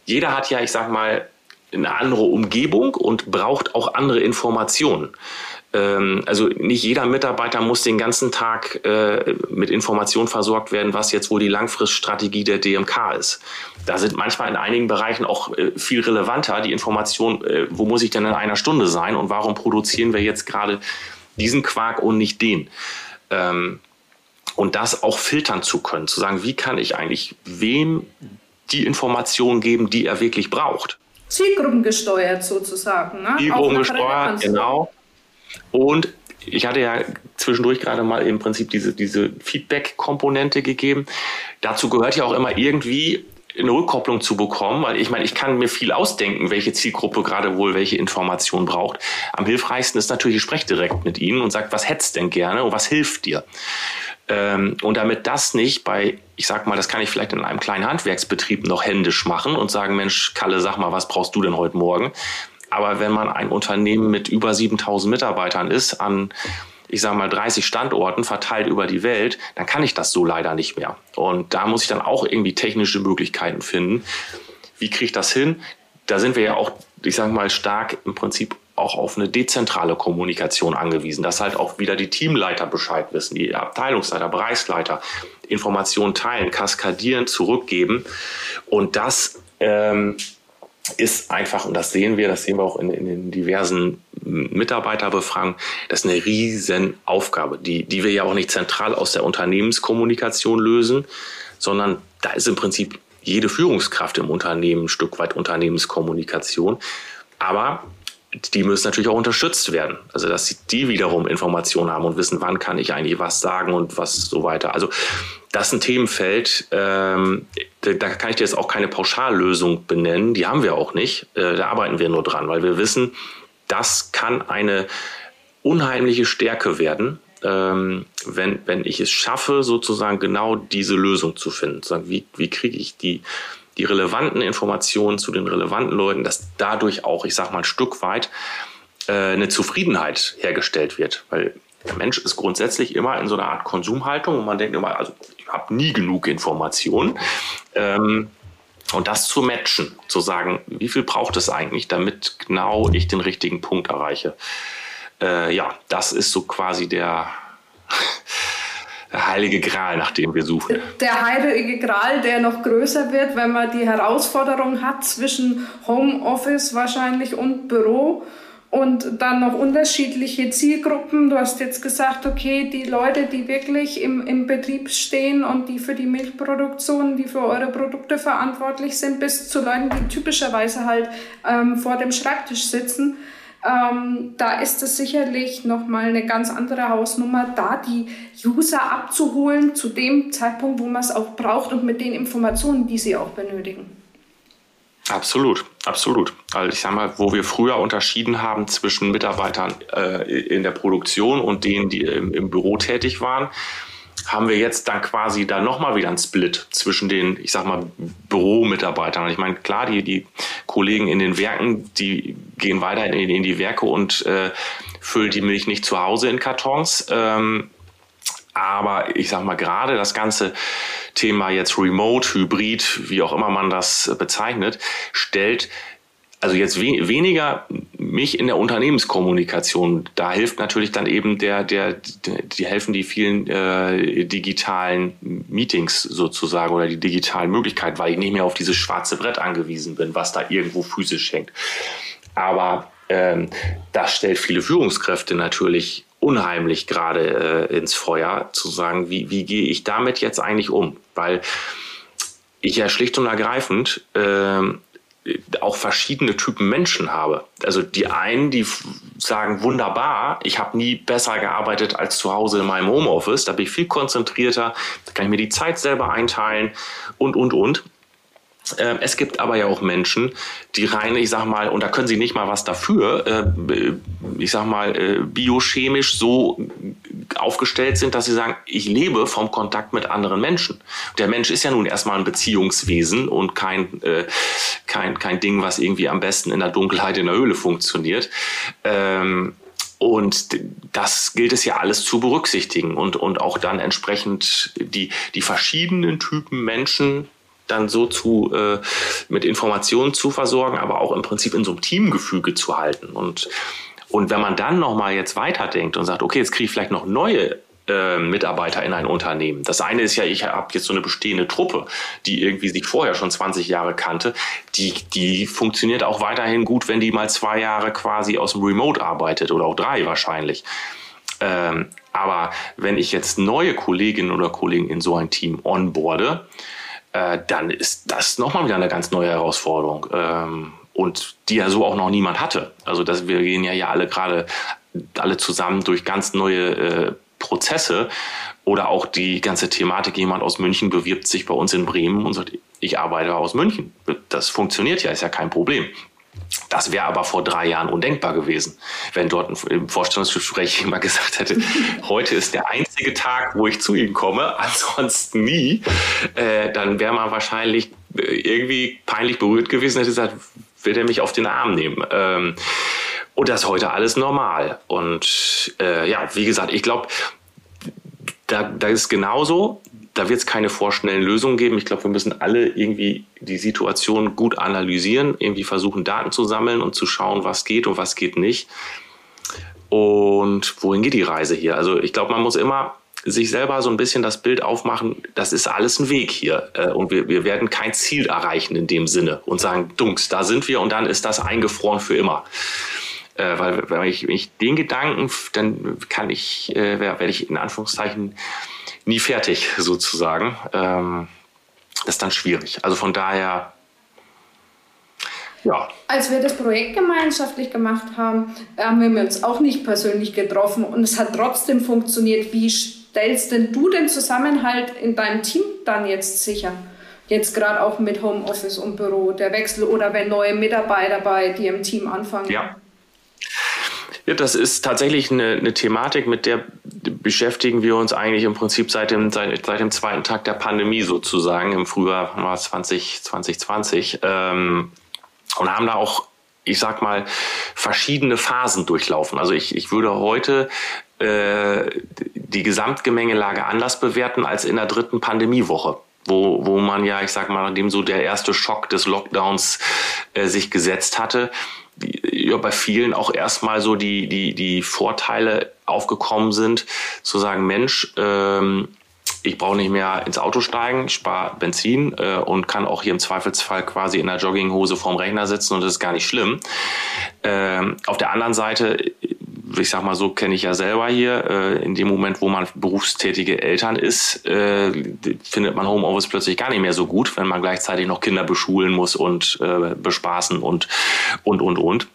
jeder hat ja, ich sag mal, eine andere Umgebung und braucht auch andere Informationen. Ähm, also nicht jeder Mitarbeiter muss den ganzen Tag äh, mit Informationen versorgt werden, was jetzt wohl die Langfriststrategie der DMK ist. Da sind manchmal in einigen Bereichen auch viel relevanter die Information, wo muss ich denn in einer Stunde sein und warum produzieren wir jetzt gerade diesen Quark und nicht den. Ähm, und das auch filtern zu können, zu sagen, wie kann ich eigentlich wem die Informationen geben, die er wirklich braucht. Zielgruppengesteuert sozusagen. Ne? Zielgruppengesteuert, genau. Und ich hatte ja zwischendurch gerade mal im Prinzip diese, diese Feedback-Komponente gegeben. Dazu gehört ja auch immer irgendwie eine Rückkopplung zu bekommen, weil ich meine, ich kann mir viel ausdenken, welche Zielgruppe gerade wohl welche Information braucht. Am hilfreichsten ist natürlich, ich spreche direkt mit ihnen und sage, was hättest denn gerne und was hilft dir? Ähm, und damit das nicht bei, ich sag mal, das kann ich vielleicht in einem kleinen Handwerksbetrieb noch händisch machen und sagen, Mensch, Kalle, sag mal, was brauchst du denn heute Morgen? Aber wenn man ein Unternehmen mit über 7000 Mitarbeitern ist, an ich sage mal, 30 Standorten verteilt über die Welt, dann kann ich das so leider nicht mehr. Und da muss ich dann auch irgendwie technische Möglichkeiten finden. Wie kriege ich das hin? Da sind wir ja auch, ich sage mal, stark im Prinzip auch auf eine dezentrale Kommunikation angewiesen, dass halt auch wieder die Teamleiter Bescheid wissen, die Abteilungsleiter, Bereichsleiter Informationen teilen, kaskadieren, zurückgeben. Und das ähm, ist einfach, und das sehen wir, das sehen wir auch in, in den diversen Mitarbeiterbefragungen, das ist eine riesen Aufgabe, die, die wir ja auch nicht zentral aus der Unternehmenskommunikation lösen, sondern da ist im Prinzip jede Führungskraft im Unternehmen ein Stück weit Unternehmenskommunikation. Aber die müssen natürlich auch unterstützt werden. Also, dass die wiederum Informationen haben und wissen, wann kann ich eigentlich was sagen und was so weiter. Also, das ist ein Themenfeld, ähm, da, kann ich dir jetzt auch keine Pauschallösung benennen. Die haben wir auch nicht. Äh, da arbeiten wir nur dran, weil wir wissen, das kann eine unheimliche Stärke werden, ähm, wenn, wenn ich es schaffe, sozusagen genau diese Lösung zu finden. Wie, wie kriege ich die die relevanten Informationen zu den relevanten Leuten, dass dadurch auch, ich sag mal, ein Stück weit äh, eine Zufriedenheit hergestellt wird. Weil der Mensch ist grundsätzlich immer in so einer Art Konsumhaltung und man denkt immer, also ich habe nie genug Informationen. Ähm, und das zu matchen, zu sagen, wie viel braucht es eigentlich, damit genau ich den richtigen Punkt erreiche. Äh, ja, das ist so quasi der, der heilige Gral, nach dem wir suchen. Der heilige Gral, der noch größer wird, wenn man die Herausforderung hat zwischen Homeoffice wahrscheinlich und Büro und dann noch unterschiedliche Zielgruppen. Du hast jetzt gesagt, okay, die Leute, die wirklich im, im Betrieb stehen und die für die Milchproduktion, die für eure Produkte verantwortlich sind, bis zu Leuten, die typischerweise halt ähm, vor dem Schreibtisch sitzen ähm, da ist es sicherlich nochmal eine ganz andere Hausnummer, da die User abzuholen zu dem Zeitpunkt, wo man es auch braucht und mit den Informationen, die sie auch benötigen. Absolut, absolut. Also ich sag mal, wo wir früher unterschieden haben zwischen Mitarbeitern äh, in der Produktion und denen, die im, im Büro tätig waren, haben wir jetzt dann quasi da nochmal wieder einen Split zwischen den, ich sag mal, Büromitarbeitern. Ich meine, klar, die, die Kollegen in den Werken, die gehen weiter in, in die Werke und äh, füllen die Milch nicht zu Hause in Kartons. Ähm, aber ich sag mal, gerade das ganze Thema jetzt Remote, Hybrid, wie auch immer man das bezeichnet, stellt also jetzt we weniger mich in der Unternehmenskommunikation. Da hilft natürlich dann eben der, der, die helfen die vielen äh, digitalen Meetings sozusagen oder die digitalen Möglichkeiten, weil ich nicht mehr auf dieses schwarze Brett angewiesen bin, was da irgendwo physisch hängt. Aber ähm, das stellt viele Führungskräfte natürlich unheimlich gerade äh, ins Feuer, zu sagen, wie, wie gehe ich damit jetzt eigentlich um? Weil ich ja schlicht und ergreifend ähm, auch verschiedene Typen Menschen habe. Also die einen, die sagen, wunderbar, ich habe nie besser gearbeitet als zu Hause in meinem Homeoffice, da bin ich viel konzentrierter, da kann ich mir die Zeit selber einteilen und, und, und. Ähm, es gibt aber ja auch Menschen, die rein, ich sag mal, und da können sie nicht mal was dafür, äh, ich sag mal, äh, biochemisch so aufgestellt sind, dass sie sagen, ich lebe vom Kontakt mit anderen Menschen. Der Mensch ist ja nun erstmal ein Beziehungswesen und kein, äh, kein, kein Ding, was irgendwie am besten in der Dunkelheit in der Höhle funktioniert. Ähm, und das gilt es ja alles zu berücksichtigen und, und auch dann entsprechend die, die verschiedenen Typen Menschen dann so zu äh, mit Informationen zu versorgen, aber auch im Prinzip in so einem Teamgefüge zu halten. Und, und wenn man dann nochmal jetzt weiterdenkt und sagt, okay, jetzt kriege ich vielleicht noch neue äh, Mitarbeiter in ein Unternehmen. Das eine ist ja, ich habe jetzt so eine bestehende Truppe, die irgendwie sich vorher schon 20 Jahre kannte. Die, die funktioniert auch weiterhin gut, wenn die mal zwei Jahre quasi aus dem Remote arbeitet oder auch drei wahrscheinlich. Ähm, aber wenn ich jetzt neue Kolleginnen oder Kollegen in so ein Team onboarde, äh, dann ist das nochmal wieder eine ganz neue Herausforderung. Ähm, und die ja so auch noch niemand hatte. Also dass wir gehen ja hier alle gerade alle zusammen durch ganz neue äh, Prozesse oder auch die ganze Thematik, jemand aus München bewirbt sich bei uns in Bremen und sagt, ich arbeite aus München. Das funktioniert ja, ist ja kein Problem. Das wäre aber vor drei Jahren undenkbar gewesen, wenn dort im Vorstellungsgespräch jemand gesagt hätte, heute ist der einzige Tag, wo ich zu Ihnen komme, ansonsten nie. Äh, dann wäre man wahrscheinlich äh, irgendwie peinlich berührt gewesen, hätte gesagt, will er mich auf den Arm nehmen. Ähm, und das ist heute alles normal. Und äh, ja, wie gesagt, ich glaube, da, da ist genauso da wird es keine vorschnellen Lösungen geben. Ich glaube, wir müssen alle irgendwie die Situation gut analysieren, irgendwie versuchen, Daten zu sammeln und zu schauen, was geht und was geht nicht. Und wohin geht die Reise hier? Also ich glaube, man muss immer sich selber so ein bisschen das Bild aufmachen, das ist alles ein Weg hier. Äh, und wir, wir werden kein Ziel erreichen in dem Sinne und sagen, Dunks, da sind wir und dann ist das eingefroren für immer. Äh, weil wenn ich, wenn ich den Gedanken, dann kann ich, äh, werde ich in Anführungszeichen nie fertig sozusagen. Ähm, das ist dann schwierig. Also von daher, ja. Als wir das Projekt gemeinschaftlich gemacht haben, haben wir uns auch nicht persönlich getroffen und es hat trotzdem funktioniert. Wie stellst denn du den Zusammenhalt in deinem Team dann jetzt sicher? Jetzt gerade auch mit Homeoffice und Büro, der Wechsel oder wenn neue Mitarbeiter bei dir im Team anfangen. Ja. Ja, das ist tatsächlich eine, eine, Thematik, mit der beschäftigen wir uns eigentlich im Prinzip seit dem, seit, seit dem zweiten Tag der Pandemie sozusagen, im Frühjahr 20, 2020. Ähm, und haben da auch, ich sag mal, verschiedene Phasen durchlaufen. Also ich, ich würde heute äh, die Gesamtgemengelage anders bewerten als in der dritten Pandemiewoche wo, wo man ja, ich sag mal, nachdem so der erste Schock des Lockdowns äh, sich gesetzt hatte, ja, bei vielen auch erstmal so die, die, die Vorteile aufgekommen sind, zu sagen, Mensch, ähm, ich brauche nicht mehr ins Auto steigen, ich spare Benzin äh, und kann auch hier im Zweifelsfall quasi in der Jogginghose vorm Rechner sitzen und das ist gar nicht schlimm. Ähm, auf der anderen Seite ich sag mal so, kenne ich ja selber hier, äh, in dem Moment, wo man berufstätige Eltern ist, äh, findet man Homeoffice plötzlich gar nicht mehr so gut, wenn man gleichzeitig noch Kinder beschulen muss und äh, bespaßen und, und, und, und.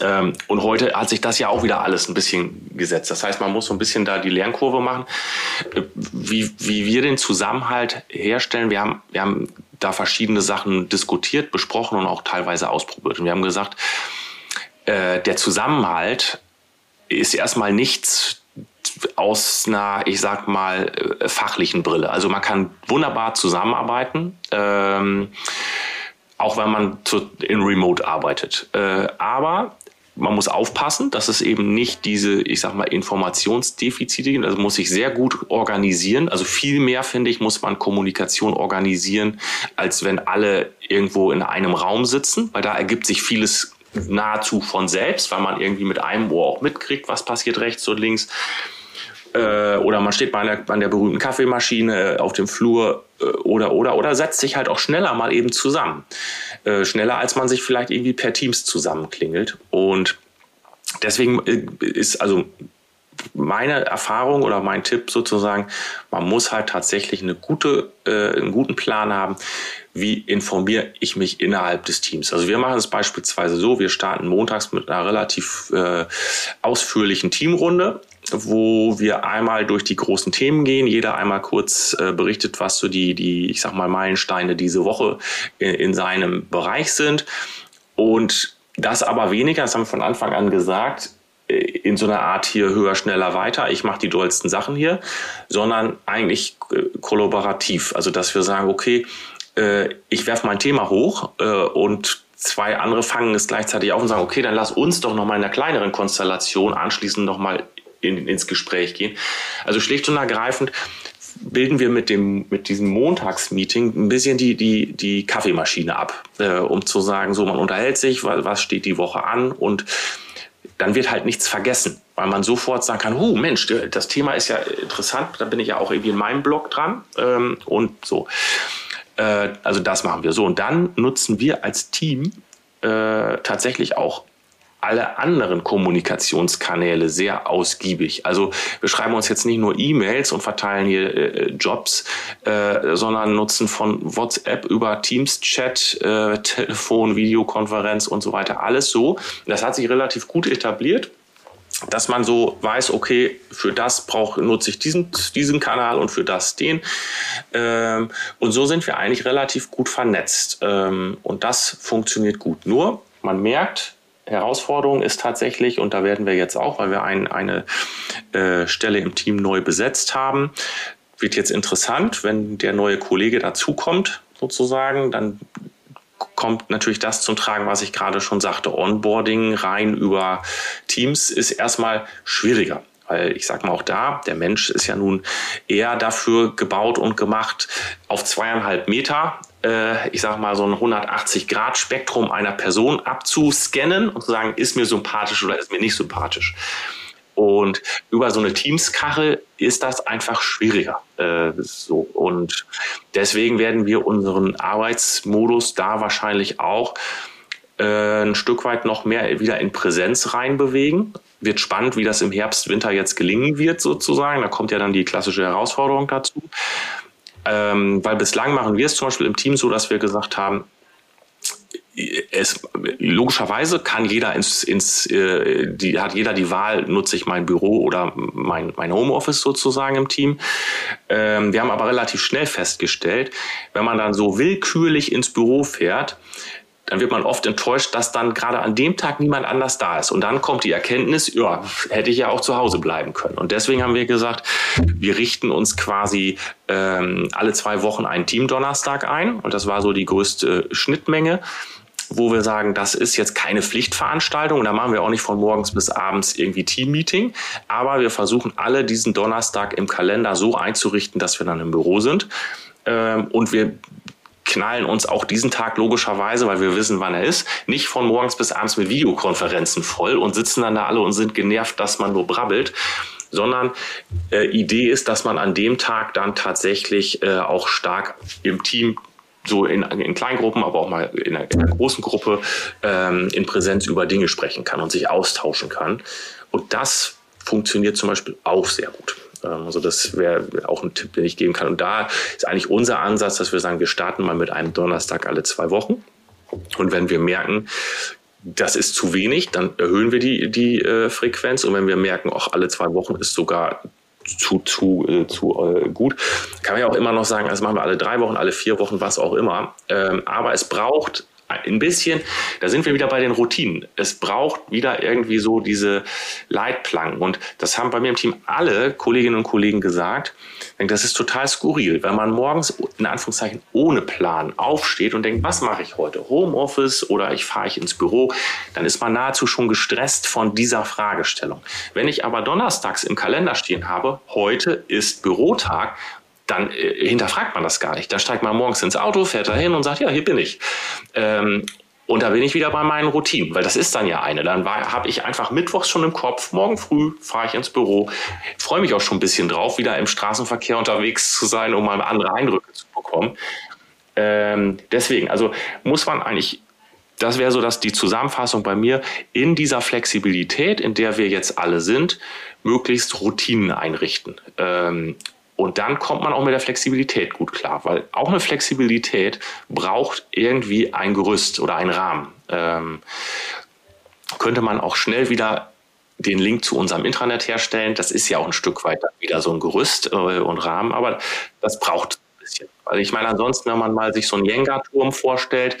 Ähm, und heute hat sich das ja auch wieder alles ein bisschen gesetzt. Das heißt, man muss so ein bisschen da die Lernkurve machen. Äh, wie, wie wir den Zusammenhalt herstellen, wir haben, wir haben da verschiedene Sachen diskutiert, besprochen und auch teilweise ausprobiert. Und wir haben gesagt, äh, der Zusammenhalt ist erstmal nichts aus einer, ich sag mal, äh, fachlichen Brille. Also man kann wunderbar zusammenarbeiten. Ähm, auch wenn man zu, in Remote arbeitet. Äh, aber man muss aufpassen, dass es eben nicht diese, ich sag mal, Informationsdefizite gibt. Also muss sich sehr gut organisieren. Also viel mehr, finde ich, muss man Kommunikation organisieren, als wenn alle irgendwo in einem Raum sitzen, weil da ergibt sich vieles nahezu von selbst, weil man irgendwie mit einem Ohr auch mitkriegt, was passiert rechts und links. Äh, oder man steht bei, einer, bei der berühmten Kaffeemaschine auf dem Flur äh, oder, oder, oder setzt sich halt auch schneller mal eben zusammen. Äh, schneller, als man sich vielleicht irgendwie per Teams zusammenklingelt. Und deswegen äh, ist also meine Erfahrung oder mein Tipp sozusagen, man muss halt tatsächlich eine gute, äh, einen guten Plan haben, wie informiere ich mich innerhalb des Teams. Also wir machen es beispielsweise so, wir starten montags mit einer relativ äh, ausführlichen Teamrunde wo wir einmal durch die großen Themen gehen, jeder einmal kurz äh, berichtet, was so die, die, ich sag mal, Meilensteine diese Woche in, in seinem Bereich sind. Und das aber weniger, das haben wir von Anfang an gesagt, äh, in so einer Art hier höher, schneller, weiter, ich mache die dollsten Sachen hier, sondern eigentlich äh, kollaborativ. Also dass wir sagen, okay, äh, ich werfe mein Thema hoch und zwei andere fangen es gleichzeitig auf und sagen, okay, dann lass uns doch noch mal in einer kleineren Konstellation anschließend noch mal in, ins Gespräch gehen. Also schlicht und ergreifend bilden wir mit dem mit diesem Montagsmeeting ein bisschen die die die Kaffeemaschine ab, äh, um zu sagen, so man unterhält sich, weil was steht die Woche an und dann wird halt nichts vergessen, weil man sofort sagen kann, oh Mensch, das Thema ist ja interessant, da bin ich ja auch irgendwie in meinem Blog dran ähm, und so. Äh, also das machen wir so und dann nutzen wir als Team äh, tatsächlich auch alle anderen Kommunikationskanäle sehr ausgiebig. Also wir schreiben uns jetzt nicht nur E-Mails und verteilen hier äh, Jobs, äh, sondern nutzen von WhatsApp über Teams-Chat, äh, Telefon, Videokonferenz und so weiter alles so. Das hat sich relativ gut etabliert dass man so weiß, okay, für das brauche, nutze ich diesen, diesen Kanal und für das den. Ähm, und so sind wir eigentlich relativ gut vernetzt. Ähm, und das funktioniert gut. Nur, man merkt, Herausforderung ist tatsächlich, und da werden wir jetzt auch, weil wir ein, eine äh, Stelle im Team neu besetzt haben, wird jetzt interessant, wenn der neue Kollege dazukommt, sozusagen, dann kommt natürlich das zum Tragen, was ich gerade schon sagte. Onboarding rein über Teams ist erstmal schwieriger. Weil ich sage mal auch da, der Mensch ist ja nun eher dafür gebaut und gemacht, auf zweieinhalb Meter äh, ich sage mal, so ein 180-Grad-Spektrum einer Person abzuscannen und zu sagen, ist mir sympathisch oder ist mir nicht sympathisch. Und über so eine Teams-Kachel ist das einfach schwieriger. Äh. Und deswegen werden wir unseren Arbeitsmodus da wahrscheinlich auch äh, ein Stück weit noch mehr wieder in Präsenz reinbewegen. Wird spannend, wie das im Herbst, Winter jetzt gelingen wird, sozusagen. Da kommt ja dann die klassische Herausforderung dazu. Ähm, weil bislang machen wir es zum Beispiel im Team so, dass wir gesagt haben, es, logischerweise kann jeder ins, ins äh, die, hat jeder die Wahl, nutze ich mein Büro oder mein, mein Homeoffice sozusagen im Team. Ähm, wir haben aber relativ schnell festgestellt, wenn man dann so willkürlich ins Büro fährt, dann wird man oft enttäuscht, dass dann gerade an dem Tag niemand anders da ist. Und dann kommt die Erkenntnis, ja, hätte ich ja auch zu Hause bleiben können. Und deswegen haben wir gesagt, wir richten uns quasi ähm, alle zwei Wochen einen Team-Donnerstag ein. Und das war so die größte Schnittmenge wo wir sagen, das ist jetzt keine Pflichtveranstaltung, da machen wir auch nicht von morgens bis abends irgendwie Team-Meeting, aber wir versuchen alle diesen Donnerstag im Kalender so einzurichten, dass wir dann im Büro sind. Ähm, und wir knallen uns auch diesen Tag logischerweise, weil wir wissen, wann er ist, nicht von morgens bis abends mit Videokonferenzen voll und sitzen dann da alle und sind genervt, dass man nur brabbelt, sondern äh, Idee ist, dass man an dem Tag dann tatsächlich äh, auch stark im Team so in, in Kleingruppen, aber auch mal in einer, in einer großen Gruppe ähm, in Präsenz über Dinge sprechen kann und sich austauschen kann. Und das funktioniert zum Beispiel auch sehr gut. Ähm, also das wäre auch ein Tipp, den ich geben kann. Und da ist eigentlich unser Ansatz, dass wir sagen, wir starten mal mit einem Donnerstag alle zwei Wochen. Und wenn wir merken, das ist zu wenig, dann erhöhen wir die, die äh, Frequenz. Und wenn wir merken, auch alle zwei Wochen ist sogar zu, zu, äh, zu äh, gut, kann man ja auch immer noch sagen, das machen wir alle drei Wochen, alle vier Wochen, was auch immer. Ähm, aber es braucht ein bisschen, da sind wir wieder bei den Routinen. Es braucht wieder irgendwie so diese Leitplanken. Und das haben bei mir im Team alle Kolleginnen und Kollegen gesagt. Ich denke, das ist total skurril, wenn man morgens in Anführungszeichen ohne Plan aufsteht und denkt, was mache ich heute? Homeoffice oder ich fahre ich ins Büro? Dann ist man nahezu schon gestresst von dieser Fragestellung. Wenn ich aber donnerstags im Kalender stehen habe, heute ist Bürotag, dann äh, hinterfragt man das gar nicht. Da steigt man morgens ins Auto, fährt da hin und sagt, ja, hier bin ich. Ähm, und da bin ich wieder bei meinen Routinen, weil das ist dann ja eine. Dann habe ich einfach mittwochs schon im Kopf, morgen früh fahre ich ins Büro, freue mich auch schon ein bisschen drauf, wieder im Straßenverkehr unterwegs zu sein, um mal andere Eindrücke zu bekommen. Ähm, deswegen, also muss man eigentlich das wäre so dass die Zusammenfassung bei mir, in dieser Flexibilität, in der wir jetzt alle sind, möglichst Routinen einrichten. Ähm, und dann kommt man auch mit der Flexibilität gut klar, weil auch eine Flexibilität braucht irgendwie ein Gerüst oder einen Rahmen. Ähm, könnte man auch schnell wieder den Link zu unserem Intranet herstellen. Das ist ja auch ein Stück weit wieder so ein Gerüst äh, und Rahmen, aber das braucht ein bisschen. Weil ich meine, ansonsten, wenn man mal sich so einen Jenga-Turm vorstellt,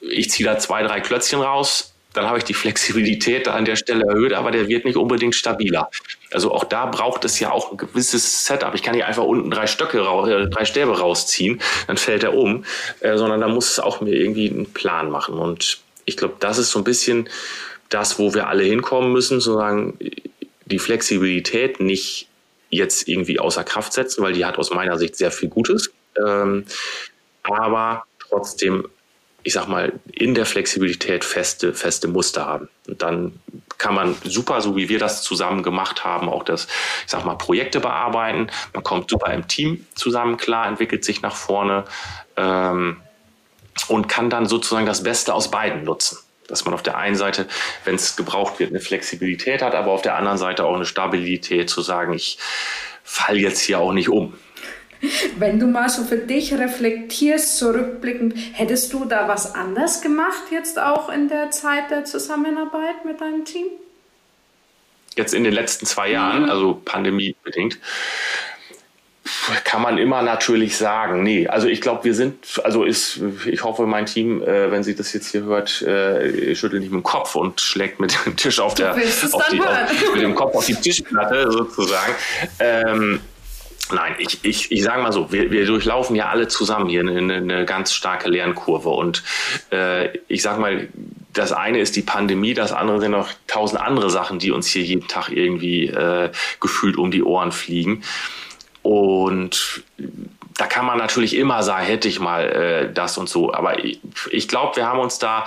ich ziehe da zwei, drei Klötzchen raus, dann habe ich die Flexibilität an der Stelle erhöht, aber der wird nicht unbedingt stabiler. Also auch da braucht es ja auch ein gewisses Setup. Ich kann nicht einfach unten drei Stöcke, äh, drei Stäbe rausziehen, dann fällt er um, äh, sondern da muss es auch mir irgendwie einen Plan machen. Und ich glaube, das ist so ein bisschen das, wo wir alle hinkommen müssen, sozusagen die Flexibilität nicht jetzt irgendwie außer Kraft setzen, weil die hat aus meiner Sicht sehr viel Gutes. Ähm, aber trotzdem ich sag mal, in der Flexibilität feste, feste Muster haben. Und dann kann man super, so wie wir das zusammen gemacht haben, auch das, ich sag mal, Projekte bearbeiten. Man kommt super im Team zusammen klar, entwickelt sich nach vorne ähm, und kann dann sozusagen das Beste aus beiden nutzen. Dass man auf der einen Seite, wenn es gebraucht wird, eine Flexibilität hat, aber auf der anderen Seite auch eine Stabilität zu sagen, ich falle jetzt hier auch nicht um. Wenn du mal so für dich reflektierst, zurückblickend, hättest du da was anders gemacht, jetzt auch in der Zeit der Zusammenarbeit mit deinem Team? Jetzt in den letzten zwei Jahren, mhm. also pandemiebedingt, kann man immer natürlich sagen, nee, also ich glaube, wir sind, also ist, ich hoffe, mein Team, äh, wenn sie das jetzt hier hört, äh, schüttelt nicht mit dem Kopf und schlägt mit dem Tisch auf der, auf die, auf, mit dem Kopf auf die Tischplatte sozusagen. Ähm, Nein, ich, ich, ich sage mal so, wir, wir durchlaufen ja alle zusammen hier eine, eine ganz starke Lernkurve. Und äh, ich sage mal, das eine ist die Pandemie, das andere sind noch tausend andere Sachen, die uns hier jeden Tag irgendwie äh, gefühlt um die Ohren fliegen. Und da kann man natürlich immer sagen, hätte ich mal äh, das und so. Aber ich, ich glaube, wir haben uns da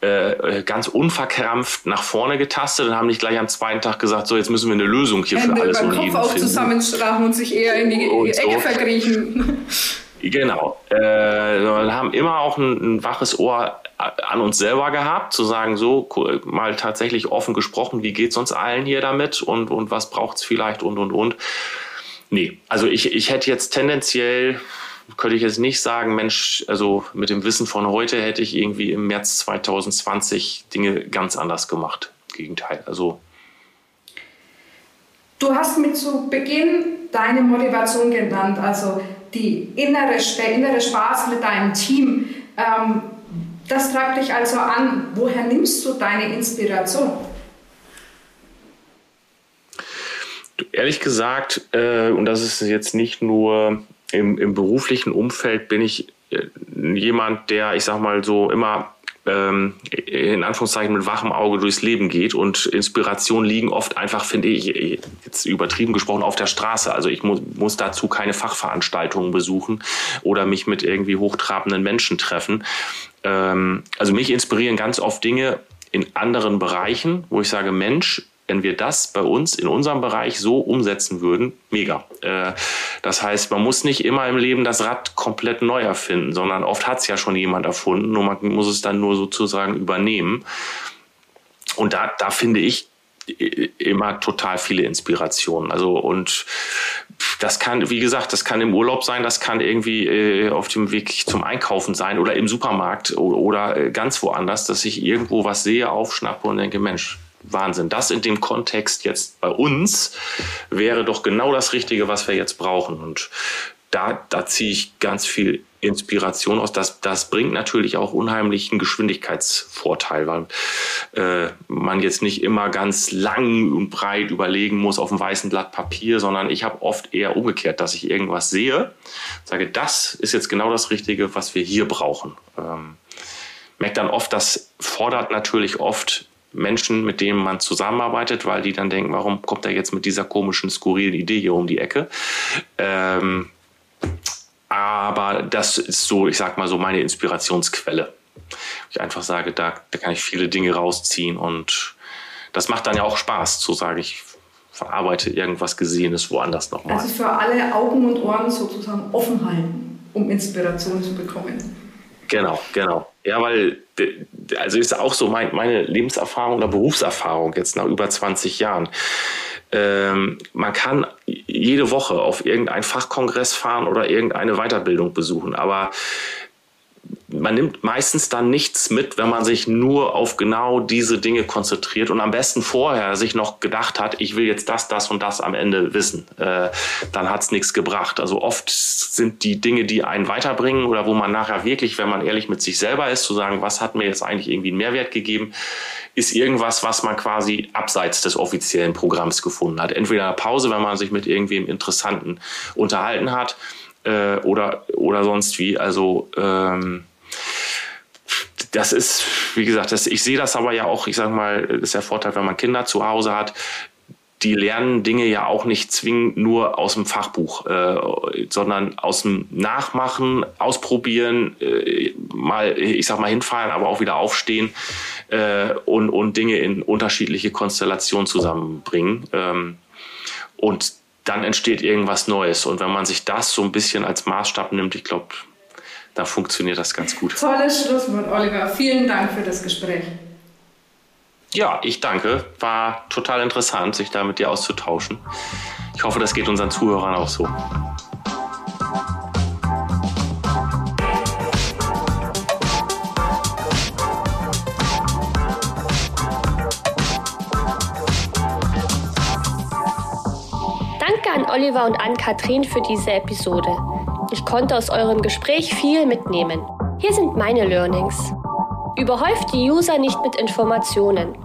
äh, ganz unverkrampft nach vorne getastet und haben nicht gleich am zweiten Tag gesagt, so jetzt müssen wir eine Lösung hier Hände für alles über den Kopf auch zusammenstrachen und sich eher in die und Ecke so. verkriechen. Genau. Äh, wir haben immer auch ein, ein, waches Ohr an uns selber gehabt, zu sagen, so mal tatsächlich offen gesprochen, wie geht es uns allen hier damit und, und was braucht es vielleicht und und und. Nee, also ich, ich hätte jetzt tendenziell, könnte ich jetzt nicht sagen, Mensch, also mit dem Wissen von heute hätte ich irgendwie im März 2020 Dinge ganz anders gemacht. Gegenteil, also. Du hast mit zu Beginn deine Motivation genannt, also die innere, der innere Spaß mit deinem Team. Ähm, das treibt dich also an. Woher nimmst du deine Inspiration? Ehrlich gesagt, äh, und das ist jetzt nicht nur im, im beruflichen Umfeld, bin ich äh, jemand, der, ich sag mal so, immer ähm, in Anführungszeichen mit wachem Auge durchs Leben geht und Inspirationen liegen oft einfach, finde ich, jetzt übertrieben gesprochen, auf der Straße. Also ich muss, muss dazu keine Fachveranstaltungen besuchen oder mich mit irgendwie hochtrabenden Menschen treffen. Ähm, also mich inspirieren ganz oft Dinge in anderen Bereichen, wo ich sage, Mensch, wenn wir das bei uns in unserem Bereich so umsetzen würden, mega. Äh, das heißt, man muss nicht immer im Leben das Rad komplett neu erfinden, sondern oft hat es ja schon jemand erfunden, nur man muss es dann nur sozusagen übernehmen. Und da, da finde ich, immer total viele Inspirationen. Also und das kann, wie gesagt, das kann im Urlaub sein, das kann irgendwie äh, auf dem Weg zum Einkaufen sein oder im Supermarkt oder, oder äh, ganz woanders, dass ich irgendwo was sehe, aufschnappe und denke, Mensch, Wahnsinn. Das in dem Kontext jetzt bei uns wäre doch genau das Richtige, was wir jetzt brauchen. Und da, da ziehe ich ganz viel Inspiration aus. Das, das bringt natürlich auch unheimlichen Geschwindigkeitsvorteil, weil äh, man jetzt nicht immer ganz lang und breit überlegen muss auf einem weißen Blatt Papier, sondern ich habe oft eher umgekehrt, dass ich irgendwas sehe, sage, das ist jetzt genau das Richtige, was wir hier brauchen. Ähm, merkt dann oft, das fordert natürlich oft Menschen, mit denen man zusammenarbeitet, weil die dann denken, warum kommt er jetzt mit dieser komischen, skurrilen Idee hier um die Ecke? Ähm, aber das ist so, ich sag mal so, meine Inspirationsquelle. Ich einfach sage, da, da kann ich viele Dinge rausziehen und das macht dann ja auch Spaß, zu sagen, ich verarbeite irgendwas Gesehenes woanders nochmal. Also für alle Augen und Ohren sozusagen offen halten, um Inspiration zu bekommen. Genau, genau. Ja, weil, also ist auch so mein, meine Lebenserfahrung oder Berufserfahrung jetzt nach über 20 Jahren. Ähm, man kann jede Woche auf irgendeinen Fachkongress fahren oder irgendeine Weiterbildung besuchen, aber man nimmt meistens dann nichts mit, wenn man sich nur auf genau diese Dinge konzentriert und am besten vorher sich noch gedacht hat, ich will jetzt das, das und das am Ende wissen. Äh, dann hat es nichts gebracht. Also oft sind die Dinge, die einen weiterbringen oder wo man nachher wirklich, wenn man ehrlich mit sich selber ist, zu sagen, was hat mir jetzt eigentlich irgendwie einen Mehrwert gegeben, ist irgendwas, was man quasi abseits des offiziellen Programms gefunden hat. Entweder eine Pause, wenn man sich mit irgendwem Interessanten unterhalten hat, äh, oder, oder sonst wie. Also ähm, das ist, wie gesagt, das, ich sehe das aber ja auch, ich sage mal, das ist der Vorteil, wenn man Kinder zu Hause hat, die lernen Dinge ja auch nicht zwingend nur aus dem Fachbuch, äh, sondern aus dem Nachmachen, ausprobieren, äh, mal, ich sag mal, hinfallen, aber auch wieder aufstehen äh, und, und Dinge in unterschiedliche Konstellationen zusammenbringen. Ähm, und dann entsteht irgendwas Neues. Und wenn man sich das so ein bisschen als Maßstab nimmt, ich glaube, da funktioniert das ganz gut. Tolles Schlusswort, Oliver. Vielen Dank für das Gespräch. Ja, ich danke. War total interessant, sich da mit dir auszutauschen. Ich hoffe, das geht unseren Zuhörern auch so. Danke an Oliver und Ann-Kathrin für diese Episode. Ich konnte aus eurem Gespräch viel mitnehmen. Hier sind meine Learnings. Überhäuft die User nicht mit Informationen.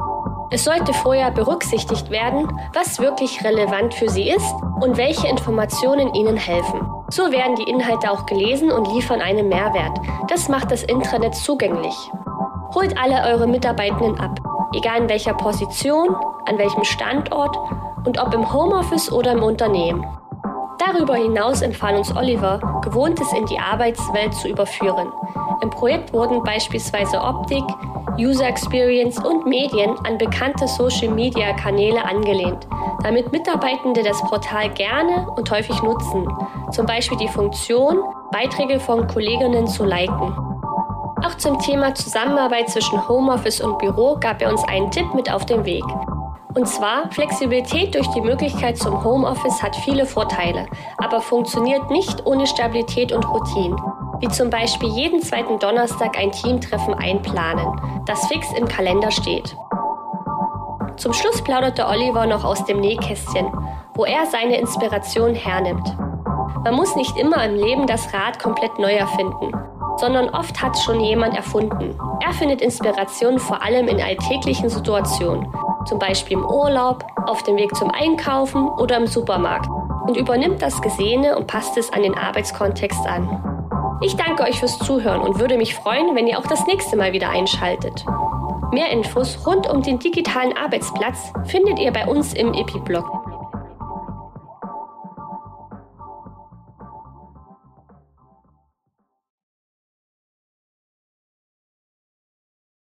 Es sollte vorher berücksichtigt werden, was wirklich relevant für sie ist und welche Informationen ihnen helfen. So werden die Inhalte auch gelesen und liefern einen Mehrwert. Das macht das Intranet zugänglich. Holt alle eure Mitarbeitenden ab, egal in welcher Position, an welchem Standort und ob im Homeoffice oder im Unternehmen. Darüber hinaus empfahl uns Oliver, Gewohntes in die Arbeitswelt zu überführen. Im Projekt wurden beispielsweise Optik, User Experience und Medien an bekannte Social-Media-Kanäle angelehnt, damit Mitarbeitende das Portal gerne und häufig nutzen, zum Beispiel die Funktion, Beiträge von Kolleginnen zu liken. Auch zum Thema Zusammenarbeit zwischen Homeoffice und Büro gab er uns einen Tipp mit auf den Weg. Und zwar, Flexibilität durch die Möglichkeit zum Homeoffice hat viele Vorteile, aber funktioniert nicht ohne Stabilität und Routine. Wie zum Beispiel jeden zweiten Donnerstag ein Teamtreffen einplanen, das fix im Kalender steht. Zum Schluss plauderte Oliver noch aus dem Nähkästchen, wo er seine Inspiration hernimmt. Man muss nicht immer im Leben das Rad komplett neu erfinden, sondern oft hat schon jemand erfunden. Er findet Inspiration vor allem in alltäglichen Situationen, zum Beispiel im Urlaub, auf dem Weg zum Einkaufen oder im Supermarkt und übernimmt das Gesehene und passt es an den Arbeitskontext an. Ich danke euch fürs Zuhören und würde mich freuen, wenn ihr auch das nächste Mal wieder einschaltet. Mehr Infos rund um den digitalen Arbeitsplatz findet ihr bei uns im EPI-Blog